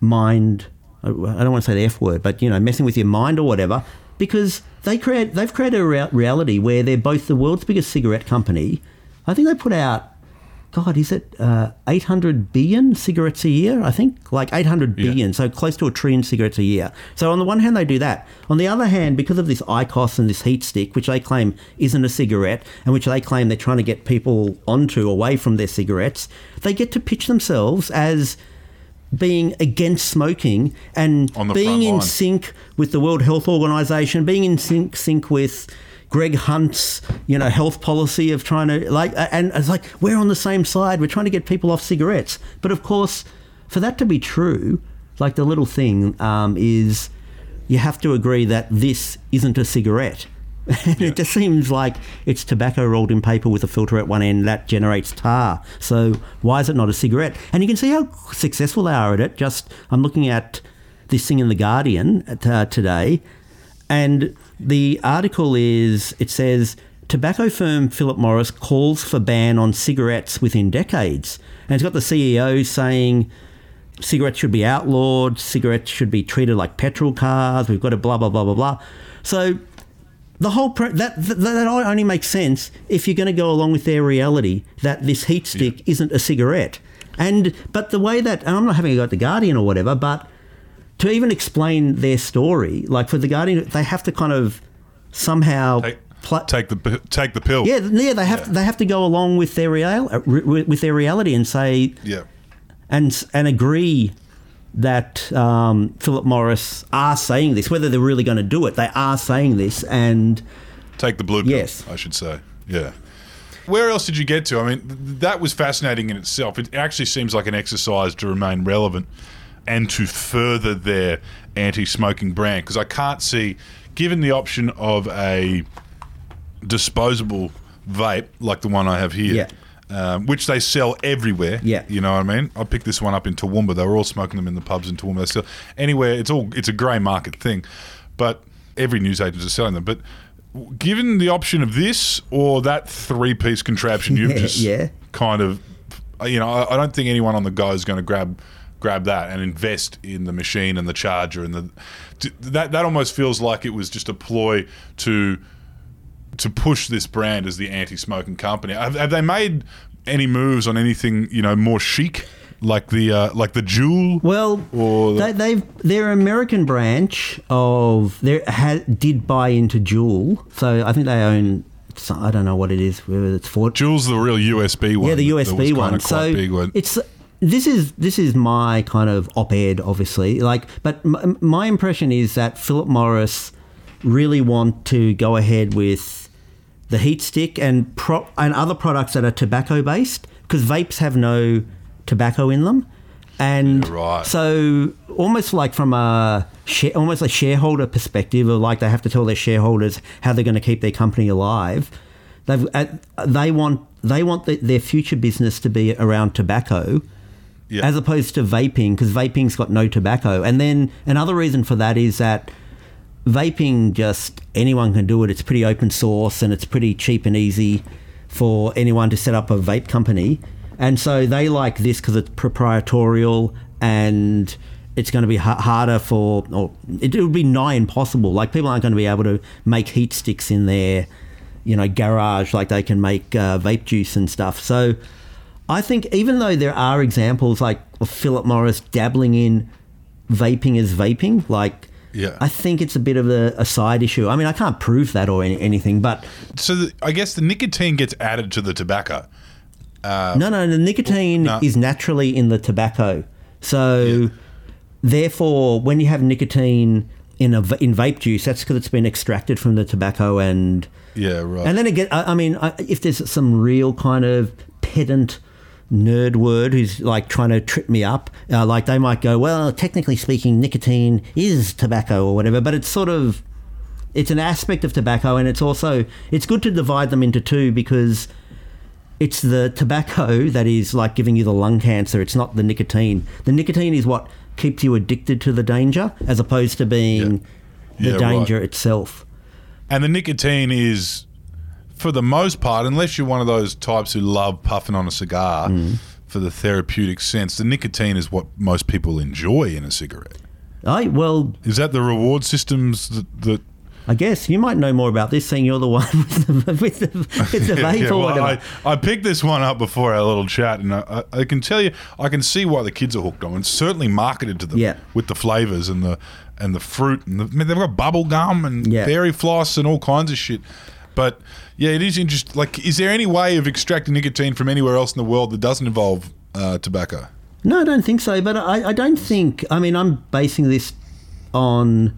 mind. I don't want to say the F word, but you know, messing with your mind or whatever, because they create they've created a rea- reality where they're both the world's biggest cigarette company. I think they put out, God, is it uh, 800 billion cigarettes a year? I think like 800 Yeah. billion, so close to a trillion cigarettes a year. So on the one hand, they do that. On the other hand, because of this ICOS and this heat stick, which they claim isn't a cigarette, and which they claim they're trying to get people onto away from their cigarettes, they get to pitch themselves as being against smoking and being in line. sync with the World Health Organization, being in sync sync with Greg Hunt's, you know, health policy of trying to like, and it's like we're on the same side. We're trying to get people off cigarettes, but of course, for that to be true, like the little thing um, is you have to agree that this isn't a cigarette. And (laughs) it just seems like it's tobacco rolled in paper with a filter at one end that generates tar. So why is it not a cigarette? And you can see how successful they are at it. Just I'm looking at this thing in the Guardian uh, today, and the article is it says tobacco firm Philip Morris calls for ban on cigarettes within decades, and it's got the CEO saying cigarettes should be outlawed, cigarettes should be treated like petrol cars. We've got to blah blah blah blah blah. So the whole pre- that, that that only makes sense if you're going to go along with their reality that this heat stick isn't a cigarette. And but the way that and I'm not having a go at the Guardian or whatever, but to even explain their story, like for the Guardian, they have to kind of somehow Take, pl- take the take the pill. yeah, yeah, they have they have to go along with their real with their reality and say Yeah. and and agree that um, Philip Morris are saying this. Whether they're really going to do it, they are saying this, and Take the blue pill, Yes. I should say. Yeah. Where else did you get to? I mean, that was fascinating in itself. It actually seems like an exercise to remain relevant and to further their anti-smoking brand because I can't see, given the option of a disposable vape like the one I have here, Yeah. Um, which they sell everywhere. Yeah. you know what I mean. I picked this one up in Toowoomba. They were all smoking them in the pubs in Toowoomba. They sell anywhere. It's all it's a grey market thing, but every newsagent is selling them. But given the option of this or that three-piece contraption, you've Yeah, just yeah. kind of, you know, I, I don't think anyone on the go is going to grab grab that and invest in the machine and the charger and the that that almost feels like it was just a ploy to to push this brand as the anti-smoking company. Have, have they made any moves on anything you know more chic, like the uh, like the Juul? well, Or the- they, they've their American branch of they ha, did buy into Juul, so I think they own. some- I don't know what it is, whether it's Ford. Juul's the real USB one. Yeah, the that- that was USB one. So big one. it's this is this is my kind of op-ed, obviously. Like, but m- my impression is that Philip Morris really want to go ahead with the heat stick and pro- and other products that are tobacco based because vapes have no tobacco in them. And Yeah, right. so, almost like from a share, almost a shareholder perspective, of like they have to tell their shareholders how they're going to keep their company alive. They've, uh, they want they want the, their future business to be around tobacco, Yeah. as opposed to vaping, because vaping's got no tobacco. And then another reason for that is that vaping just anyone can do it. It's pretty open source and it's pretty cheap and easy for anyone to set up a vape company. And so they like this because it's proprietorial and it's going to be ha- harder for, or it, it would be nigh impossible. Like people aren't going to be able to make heat sticks in their, you know, garage like they can make uh, vape juice and stuff. So I think even though there are examples like Philip Morris dabbling in vaping as vaping, like Yeah. I think it's a bit of a, a side issue. I mean, I can't prove that or any, anything, but so the, I guess the nicotine gets added to the tobacco. Uh, no, no, the nicotine no. is naturally in the tobacco. So, therefore, when you have nicotine in a in vape juice, that's because it's been extracted from the tobacco and Yeah, right. And then again, I, I mean, I, if there's some real kind of pedant nerd word who's like trying to trip me up, uh, like they might go, well, technically speaking, nicotine is tobacco or whatever, but it's sort of it's an aspect of tobacco, and it's also it's good to divide them into two because it's the tobacco (laughs) that is like giving you the lung cancer. It's not the nicotine. The nicotine is what keeps you addicted to the danger, as opposed to being Yeah, the right. danger itself. And the nicotine is, for the most part, unless you're one of those types who love puffing on a cigar Mm. for the therapeutic sense, the nicotine is what most people enjoy in a cigarette. I well, Is that the reward systems that? that I guess you might know more about this, seeing you're the one (laughs) with the, with the, with the (laughs) vape Yeah, or well. I, I picked this one up before our little chat, and I, I can tell you, I can see why the kids are hooked on. it. It's certainly marketed to them Yeah. with the flavors and the and the fruit, and the, I mean, they've got bubble gum and Yeah. fairy floss and all kinds of shit. But yeah, it is interesting. Like, is there any way of extracting nicotine from anywhere else in the world that doesn't involve uh, tobacco? No, I don't think so. But I, I don't think. I mean, I'm basing this on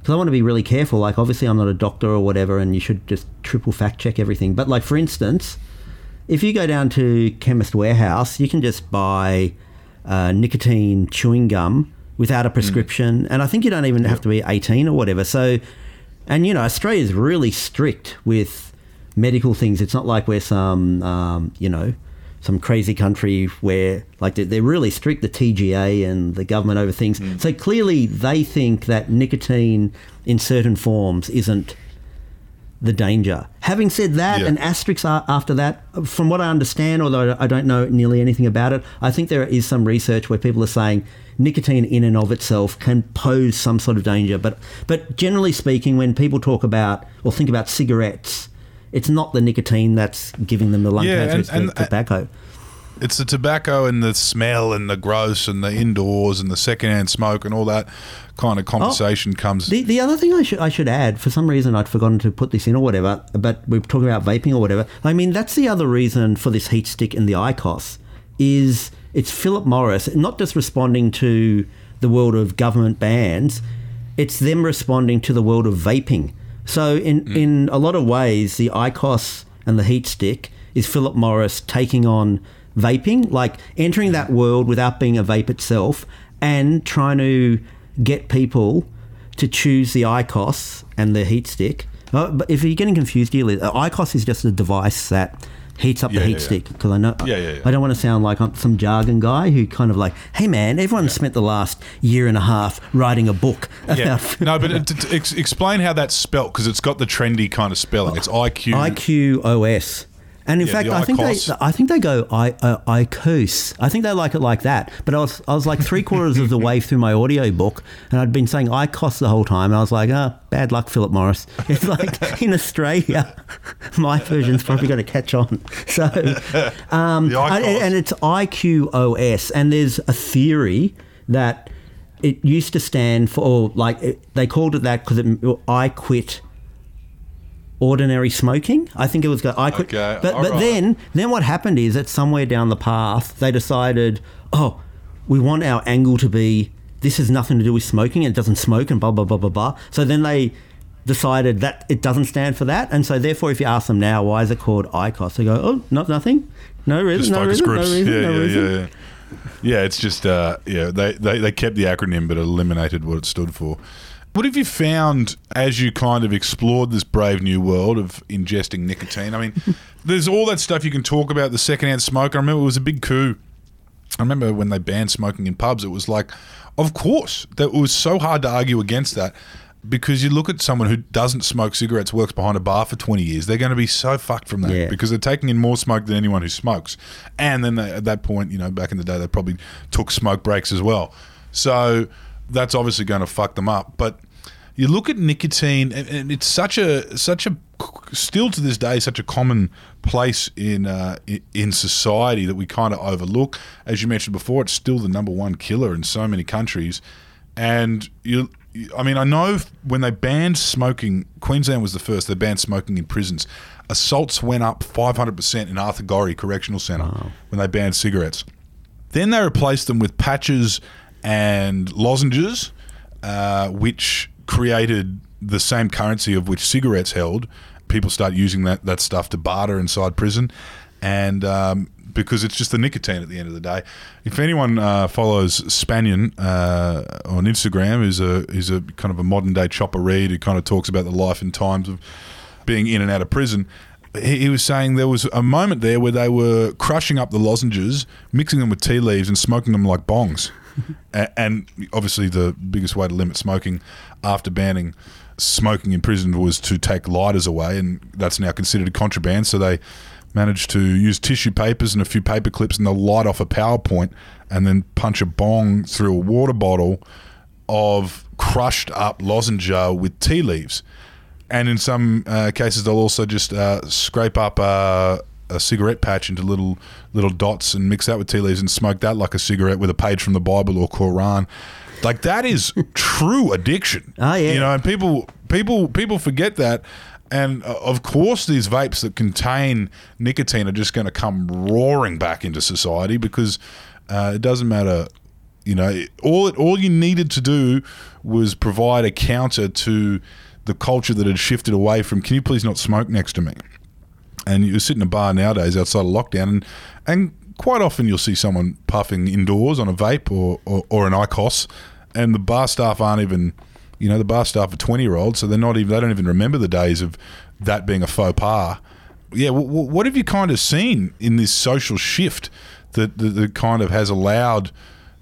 because I want to be really careful. Like, obviously, I'm not a doctor or whatever, and you should just triple fact check everything. But like, for instance, if you go down to Chemist Warehouse, you can just buy uh, nicotine chewing gum without a prescription, and I think you don't even have to be 18 or whatever. So, and you know, Australia is really strict with medical things. It's not like we're some, um, you know, some crazy country where like they're, really strict, the TGA and the government over things. So clearly, they think that nicotine in certain forms isn't the danger. Having said that, Yeah. an asterisk after that, from what I understand, although I don't know nearly anything about it, I think there is some research where people are saying nicotine in and of itself can pose some sort of danger. But but generally speaking, when people talk about or think about cigarettes, it's not the nicotine that's giving them the lung Yeah, cancer; and- it's the and- uh, tobacco. It's the tobacco and the smell and the gross and the indoors and the secondhand smoke and all that kind of conversation comes. The, the other thing I should I should add, for some reason I'd forgotten to put this in or whatever, but we're talking about vaping or whatever. I mean, that's the other reason for this heat stick and the ICOS is it's Philip Morris not just responding to the world of government bans, it's them responding to the world of vaping. So in in a lot of ways, the ICOS and the heat stick is Philip Morris taking on vaping, like entering that world without being a vape itself, and trying to get people to choose the ICOS and the heat stick. Uh, but if you're getting confused, dear, uh, ICOS is just a device that heats up Yeah, the heat yeah, stick. Because I know Yeah, yeah, yeah. I don't want to sound like I'm some jargon guy who kind of like, hey man, everyone spent the last year and a half writing a book yeah. about no, but it, (laughs) ex- explain how that's spelt because it's got the trendy kind of spelling. It's IQ. IQOS. And in Yeah, fact, I think they, I think they go I, uh, ICOS. I think they like it like that. But I was, I was like three quarters of the way through my audio book, and I'd been saying ICOS the whole time. And I was like, oh, bad luck, Philip Morris. (laughs) It's like in Australia, (laughs) my version's probably going to catch on. So, um, I- and it's IQOS, and there's a theory that it used to stand for, or like it, they called it that because I quit ordinary smoking. I think it was I quit. Okay, but but right. then then what happened is that somewhere down the path they decided, oh, we want our angle to be this has nothing to do with smoking. It doesn't smoke and blah blah blah blah blah. So then they decided that it doesn't stand for that, and so therefore, if you ask them now why is it called ICOS, they go, oh, not nothing, no reason, no reason, groups. no reason, yeah, no yeah, reason. yeah, yeah. Yeah, it's just uh, yeah. They, they they kept the acronym, but eliminated what it stood for. What have you found as you kind of explored this brave new world of ingesting nicotine? I mean, (laughs) there's all that stuff you can talk about. The secondhand smoke. I remember it was a big coup. I remember when they banned smoking in pubs. It was like, of course, that was so hard to argue against that because you look at someone who doesn't smoke cigarettes, works behind a bar for 20 years, they're going to be so fucked from that Yeah. because they're taking in more smoke than anyone who smokes. And then they, at that point, you know, back in the day, they probably took smoke breaks as well. So that's obviously going to fuck them up. But you look at nicotine, and, and it's such a such a still to this day such a common place in uh, in society that we kind of overlook. As you mentioned before, it's still the number one killer in so many countries. And you, I mean, I know when they banned smoking, Queensland was the first. They banned smoking in prisons. Assaults went up 500% in Arthur Gorrie Correctional Centre when they banned cigarettes. Then they replaced them with patches and lozenges, uh, which created the same currency of which cigarettes held. People start using that, that stuff to barter inside prison. And um, because it's just the nicotine at the end of the day. If anyone uh, follows Spanion uh, on Instagram, who's a, who's a kind of a modern day chopper read who kind of talks about the life and times of being in and out of prison. He he was saying there was a moment there where they were crushing up the lozenges, mixing them with tea leaves, and smoking them like bongs. And obviously, the biggest way to limit smoking after banning smoking in prison was to take lighters away, and that's now considered contraband. So they managed to use tissue papers and a few paper clips, and they'll light off a PowerPoint and then punch a bong through a water bottle of crushed up lozenge with tea leaves. And in some uh, cases, they'll also just uh, scrape up uh, a cigarette patch into little little dots and mix that with tea leaves and smoke that like a cigarette with a page from the Bible or Quran. Like that is (laughs) true addiction. Oh, yeah. you know, and people people people forget that. And uh, of course, these vapes that contain nicotine are just going to come roaring back into society because uh, it doesn't matter you know, all it, all you needed to do was provide a counter to the culture that had shifted away from. Can you please not smoke next to me? And you sit in a bar nowadays outside of lockdown, and and quite often you'll see someone puffing indoors on a vape or or, or an ICOS, and the bar staff aren't even, you know, the bar staff are twenty year olds, so they're not even they don't even remember the days of that being a faux pas. Yeah, w- w- what have you kind of seen in this social shift that, that that kind of has allowed,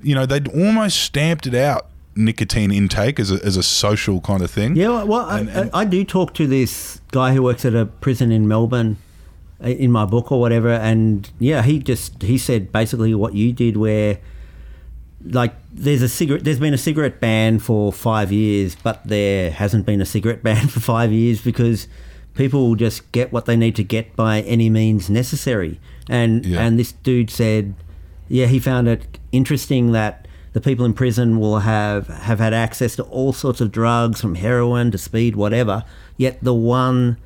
you know, they'd almost stamped it out nicotine intake as a, as a social kind of thing. Yeah, well, And- I, and- I, I do talk to this guy who works at a prison in Melbourne in my book or whatever, and yeah, he just he said basically what you did, where like there's a cigarette, there's been a cigarette ban for five years, but there hasn't been a cigarette (laughs) ban for five years because people just get what they need to get by any means necessary, and Yeah. and this dude said, yeah, he found it interesting that the people in prison will have have had access to all sorts of drugs from heroin to speed whatever yet the one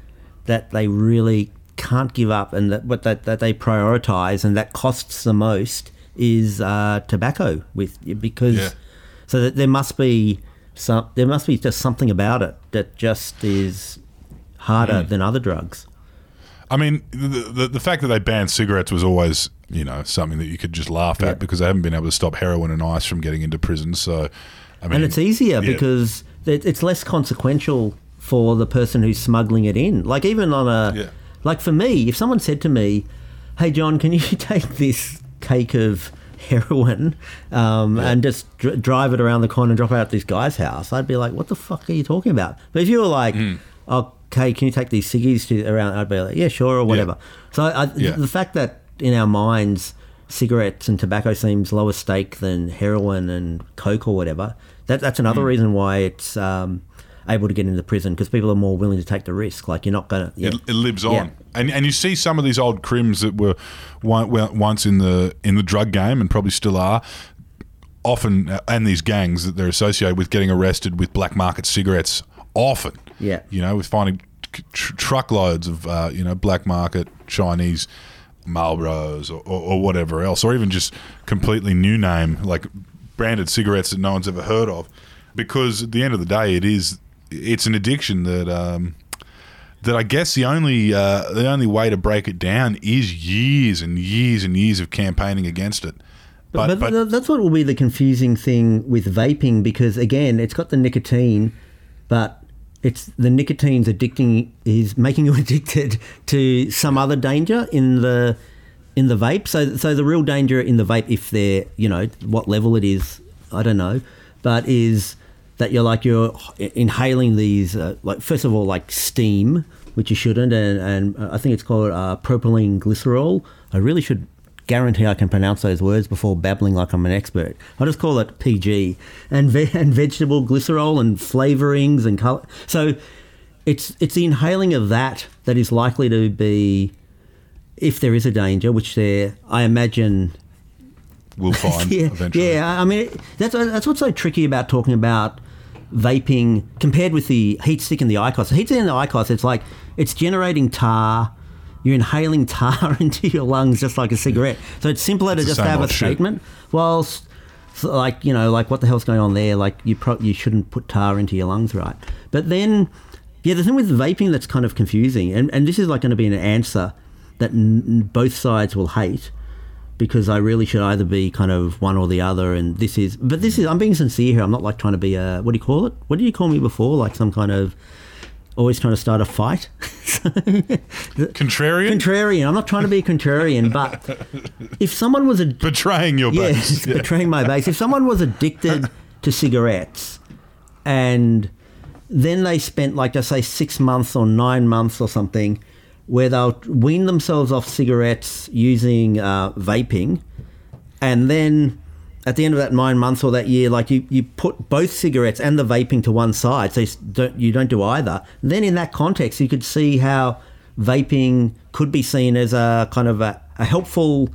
that they really can't give up and that what that, that they prioritize and that costs the most is uh, tobacco with because Yeah. so that there must be some there must be just something about it that just is harder Hmm. than other drugs I mean, the, the the fact that they banned cigarettes was always, you know, something that you could just laugh Yeah. at because they haven't been able to stop heroin and ice from getting into prison. So, I mean, and it's easier yeah. because it- it's less consequential for the person who's smuggling it in. Like even on a, Yeah. Like for me, if someone said to me, "Hey John, can you (laughs) take this cake of heroin um, and just dr- drive it around the corner and drop it at this guy's house," I'd be like, "What the fuck are you talking about?" But if you were like, Hmm. "Okay, can you take these ciggies to around?" I'd be like, "Yeah, sure," or whatever. So I, Yeah. the fact that in our minds cigarettes and tobacco seems lower stake than heroin and coke or whatever that, that's another Hmm. reason why it's um, able to get into prison because people are more willing to take the risk like you're not gonna yeah. it, it lives on. Yeah. And and you see some of these old crims that were once in the in the drug game and probably still are. Often, uh, and these gangs that they're associated with getting arrested with black market cigarettes. Often, Yeah. you know, with finding tr- truckloads of uh, you know black market Chinese Marlboros or, or, or whatever else, or even just completely new name like branded cigarettes that no one's ever heard of. Because at the end of the day, it is it's an addiction that um, that I guess the only uh, the only way to break it down is years and years and years of campaigning against it. But, but, but, th- that's what will be the confusing thing with vaping because again it's got the nicotine but it's the nicotine's addicting is making you (laughs) addicted to some other danger in the in the vape so so the real danger in the vape if they're you know what level it is i don't know but is that you're like you're inhaling these uh, like first of all like steam which you shouldn't and, and i think it's called uh, propylene glycerol i really should guarantee I can pronounce those words before babbling like I'm an expert. I'll just call it PG and ve- and vegetable glycerol and flavorings and color. So it's it's the inhaling of that that is likely to be if there is a danger, which there I imagine we'll find (laughs) yeah, eventually. Yeah, I mean that's that's what's so tricky about talking about vaping compared with the heat stick and the ICOS. The heat stick and the ICOS, it's like it's generating tar. You're inhaling tar (laughs) into your lungs just like a cigarette. So it's simpler It's to just have a shit. statement. Whilst, so like you know, like what the hell's going on there? Like you pro- you shouldn't put tar into your lungs, right? But then, yeah, the thing with vaping that's kind of confusing, and and this is like going to be an answer that n- both sides will hate because I really should either be kind of one or the other. And this is, but this is, I'm being sincere here. I'm not like trying to be a, what do you call it? What did you call me before? Like some kind of, always trying to start a fight? (laughs) Contrarian? contrarian. I'm not trying to be a contrarian, but if someone was a, Betraying your yeah, base. it's betraying my base. If someone was addicted (laughs) to cigarettes and then they spent like just say six months or nine months or something where they'll wean themselves off cigarettes using uh, vaping. And then at the end of that nine months or that year like you, you put both cigarettes and the vaping to one side. So you don't, you don't do either. Then in that context you could see how vaping could be seen as a kind of a, a helpful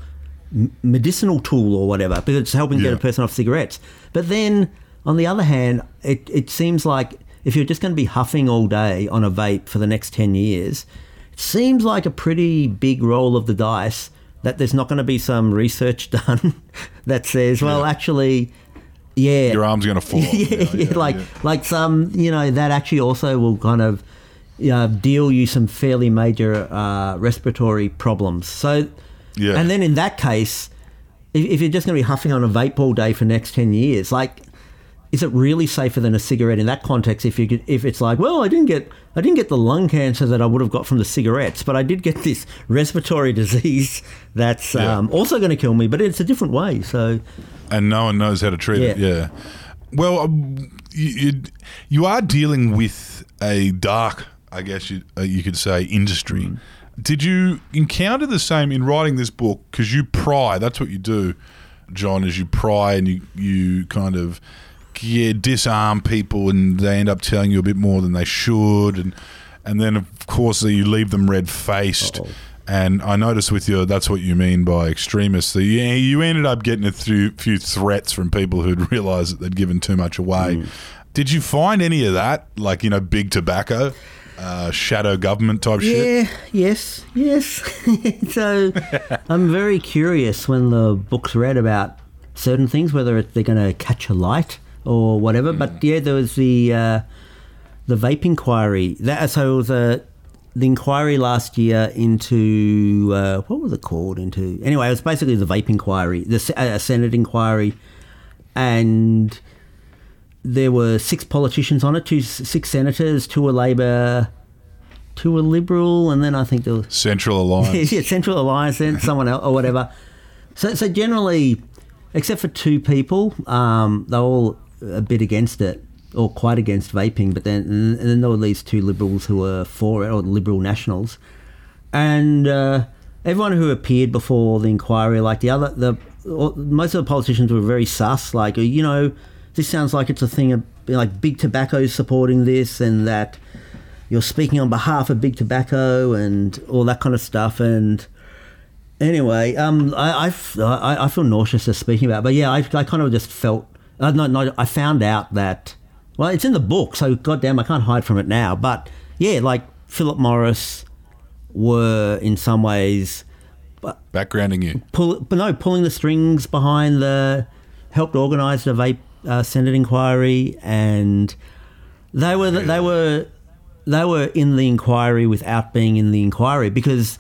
medicinal tool or whatever because it's helping get a person off cigarettes. But then on the other hand it, it seems like if you're just going to be huffing all day on a vape for the next 10 years it seems like a pretty big roll of the dice that there's not going to be some research (laughs) done that says well Yeah. actually yeah Your arm's going to fall. (laughs) off. yeah, yeah, like like some you know that actually also will kind of uh, deal you some fairly major uh, respiratory problems. So Yeah. and then in that case, if, if you're just going to be huffing on a vape all day for next ten years, like is it really safer than a cigarette in that context? If you could, if it's like, well, I didn't get I didn't get the lung cancer that I would have got from the cigarettes, but I did get this respiratory (laughs) disease that's Yeah. um, also going to kill me, but it's a different way. So and no one knows how to treat it. Yeah. Yeah. Well, um, you, you you are dealing with a dark, I guess you uh, you could say, industry. Mm. Did you encounter the same in writing this book? Because you pry. That's what you do, John. Is you pry and you you kind of yeah disarm people, and they end up telling you a bit more than they should, and and then of course you leave them red faced. And I noticed with you, that's what you mean by extremists. That you, you ended up getting a few, few threats from people who'd (laughs) realised that they'd given too much away. Mm. Did you find any of that, like you know, big tobacco, uh, shadow government type shit? yeah, yes, yes. (laughs) so I'm very curious when the book's read about certain things, whether they're going to catch a light or whatever. But yeah, there was the uh, the vape inquiry. That so it was a the inquiry last year into uh, what was it called? Into anyway, it was basically the vape inquiry, the uh, Senate inquiry, and there were six politicians on it, two six senators, two were Labor, two were Liberal, and then I think there was Central (laughs) Alliance. yeah, Central Alliance, then someone else or whatever. So, so generally, except for two people, um, they're all a bit against it or quite against vaping. But then, and then there were these two liberals who were for it, or liberal nationals, and uh, everyone who appeared before the inquiry, like the other, the most of the politicians were very sus. Like, you know, this sounds like it's a thing of like big tobacco supporting this, and that you're speaking on behalf of big tobacco and all that kind of stuff. And anyway, um, I, I I feel nauseous just speaking about, it. but yeah, I, I kind of just felt. Uh, no, no, I found out that. Well, it's in the book, so goddamn, I can't hide from it now. But yeah, like Philip Morris were in some ways Backgrounding you. pull, but no, pulling the strings behind the helped organise the vape uh, Senate inquiry, and they were they were they were in the inquiry without being in the inquiry because,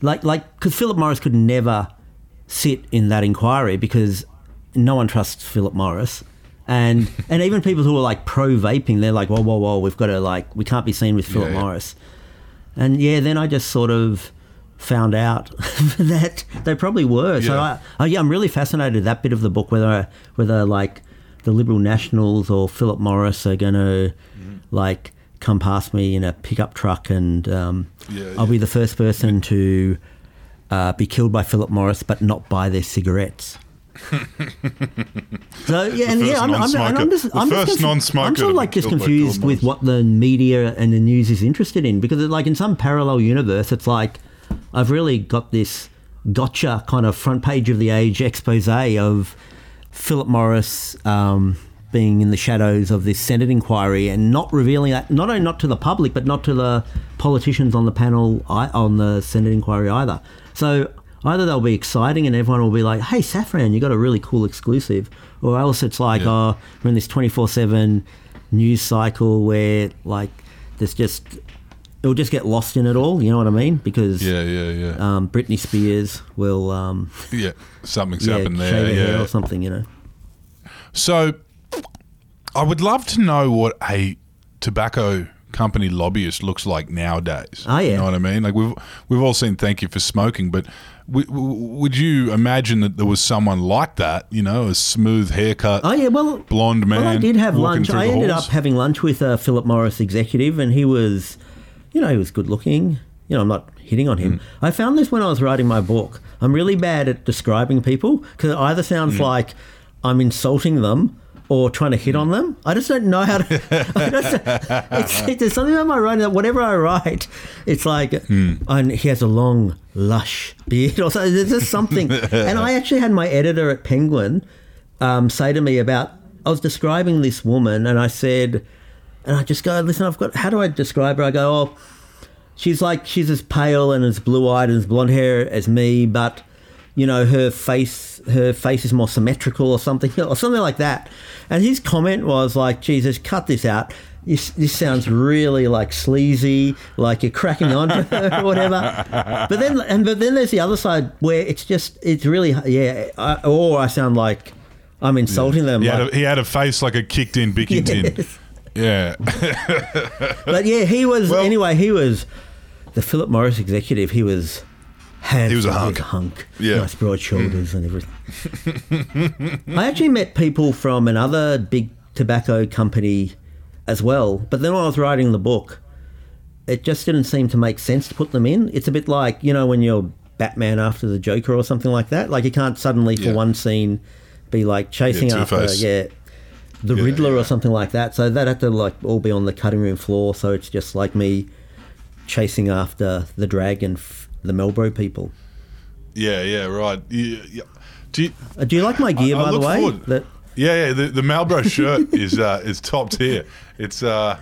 like like because Philip Morris could never sit in that inquiry because no one trusts Philip Morris. And (laughs) and even people who are like pro vaping, they're like, whoa, whoa, whoa, we've got to like, we can't be seen with Philip yeah. Morris. And yeah, then I just sort of found out (laughs) that they probably were. So Yeah. I, oh yeah, I'm really fascinated that bit of the book whether whether like the Liberal Nationals or Philip Morris are going to Mm-hmm. like come past me in a pickup truck and um, Yeah, I'll yeah. be the first person to uh, be killed by Philip Morris, but not buy their cigarettes. (laughs) so yeah, and yeah, I'm, I'm, I'm just, I'm just first confu- non-smoker I'm sort of like just confused with what the media and the news is interested in because, like, in some parallel universe, it's like I've really got this gotcha kind of front page of the age expose of Philip Morris um, being in the shadows of this Senate inquiry and not revealing that, not only not to the public, but not to the politicians on the panel on the Senate inquiry either. So either they'll be exciting and everyone will be like, hey, Safran, you got a really cool exclusive. Or else it's like, Yeah. oh, we're in this 24 7 news cycle where, like, there's just, it'll just get lost in it all. You know what I mean? Because Yeah, yeah, yeah. um, Britney Spears will, um, (laughs) yeah, something's yeah, happened there. Yeah. or something, you know. So, I would love to know what a tobacco company lobbyist looks like nowadays. Oh, yeah. you know what I mean. Like we've we've all seen "Thank You for Smoking," but would you imagine that there was someone like that? You know, a smooth haircut, Oh yeah, well, blonde man. well, I did have lunch. I ended halls? up having lunch with a Philip Morris executive, and he was, you know, he was good looking. You know, I'm not hitting on Mm. him. I found this when I was writing my book. I'm really bad at describing people because it either sounds Mm. like I'm insulting them or trying to hit on them. I just don't know how to. (laughs) I just, it's, there's something about my writing that whatever I write, it's like, Mm. and he has a long, lush beard or so. There's just something. (laughs) and I actually had my editor at Penguin um, say to me about I was describing this woman, and I said, and I just go, listen, I've got. How do I describe her? I go, oh, she's like she's as pale and as blue eyed and as blonde hair as me, but you know her face her face is more symmetrical or something (laughs) or something like that. And his comment was like, Jesus, cut this out. This, this sounds really like sleazy, like you're cracking on to her or whatever. But then, and but then there's the other side where it's just it's really yeah. I, or I sound like I'm insulting them. He had, a, he had a face like a kicked in Bickington. (laughs) Yes. Yeah. But yeah, he was Well- anyway. He was the Philip Morris executive. He was. He was a hunk. hunk. Yeah. nice broad shoulders and everything. (laughs) I actually met people from another big tobacco company as well, but then when I was writing the book, it just didn't seem to make sense to put them in. It's a bit like you know when you're Batman after the Joker or something like that. Like you can't suddenly for Yeah. one scene be like chasing Yeah, after yeah the Yeah, Riddler or something like that. So that had to like all be on the cutting room floor. So it's just like me chasing after the dragon, f- the Marlboro people. yeah, yeah, right. Yeah, yeah. Do you, Uh, do you like my gear, I by the way? That yeah, yeah. The, the Marlboro (laughs) shirt is uh, is top tier. It's uh,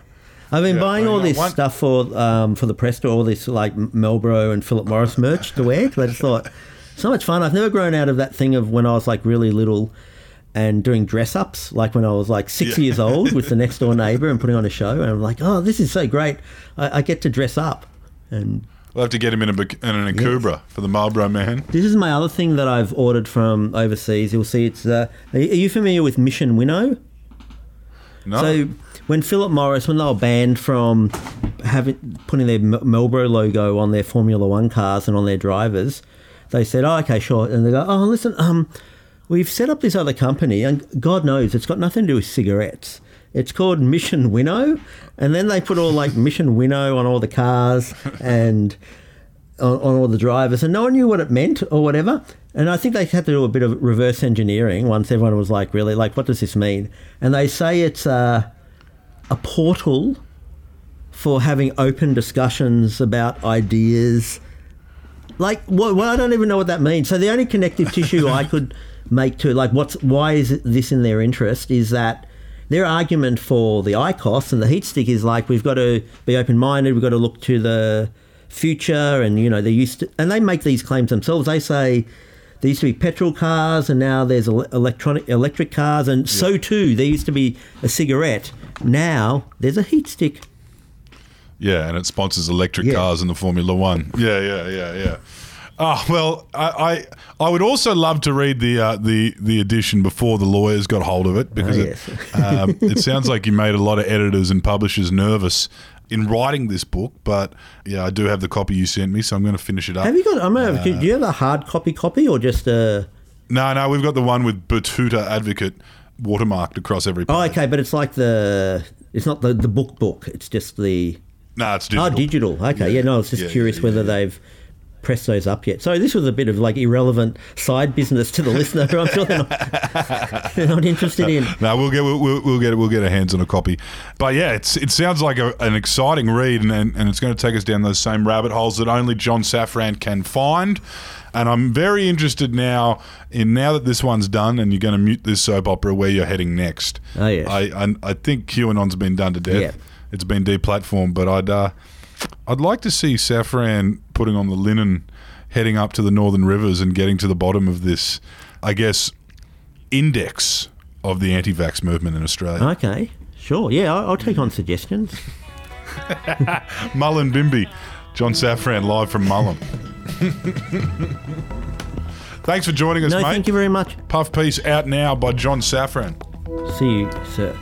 I've been Yeah, buying I all this One- stuff for um, for the press store, all this like Marlboro and Philip Morris merch to wear. 'cause I just thought so much fun. I've never grown out of that thing of when I was like really little and doing dress ups, like when I was like six Yeah. years old with the next door neighbour and putting on a show. And I'm like, oh, this is so great. I, I get to dress up. And we'll have to get him in a in an Akubra for the Marlboro man. this is my other thing that I've ordered from overseas. You'll see it's. Uh, are you familiar with Mission Winnow? No, So when Philip Morris, when they were banned from having putting their Marlboro logo on their Formula One cars and on their drivers, they said, "Oh, okay, sure." And they go, "Oh, listen, um, we've set up this other company, and God knows it's got nothing to do with cigarettes. It's called Mission Winnow." And then they put all like (laughs) Mission Winnow on all the cars and on, on all the drivers, and no one knew what it meant or whatever. And I think they had to do a bit of reverse engineering once everyone was like, really, like, what does this mean? And they say it's a, a portal for having open discussions about ideas. Like, what, well, I don't even know what that means. So the only connective tissue I could (laughs) make to like what's why is this in their interest is that their argument for the IQOS and the heat stick is like we've got to be open minded, we've got to look to the future, and you know they used to, and they make these claims themselves. They say there used to be petrol cars, and now there's electronic electric cars, and so too there used to be a cigarette. Now there's a heat stick. yeah, and it sponsors electric Yeah. cars in the Formula One. Yeah, yeah, yeah, yeah. Oh well, I, I I would also love to read the uh, the the edition before the lawyers got hold of it because Oh, it, (laughs) um, it sounds like you made a lot of editors and publishers nervous in writing this book. But yeah, I do have the copy you sent me, so I'm going to finish it up. Have you got? I'm gonna, do you have a hard copy copy or just a? No, no, we've got the one with Betoota Advocate watermarked across every page. Oh, okay, but it's like the. It's not the the book book. It's just the. No, it's digital. Oh, digital. Okay, yeah. no, I was just Yeah, curious yeah, whether yeah. they've pressed those up yet. So this was a bit of like irrelevant side business to the listener. who (laughs) I'm sure they're not, (laughs) they're not interested in. No, we'll get we'll, we'll, we'll get we'll get our hands on a copy. But yeah, it's it sounds like a, an exciting read, and, and and it's going to take us down those same rabbit holes that only John Safran can find. And I'm very interested now in now that this one's done, and you're going to mute this soap opera where you're heading next. Oh, yes. I I, I think QAnon's been done to death. Yeah. It's been deplatformed, but I'd uh, I'd like to see Safran putting on the linen, heading up to the northern rivers and getting to the bottom of this. I guess index of the anti-vax movement in Australia. Okay, sure. Yeah, I'll, I'll take on suggestions. (laughs) Mullumbimby, John Safran live from Mullum. (laughs) Thanks for joining us, No, mate. thank you very much. Puff piece out now by John Safran. See you, sir.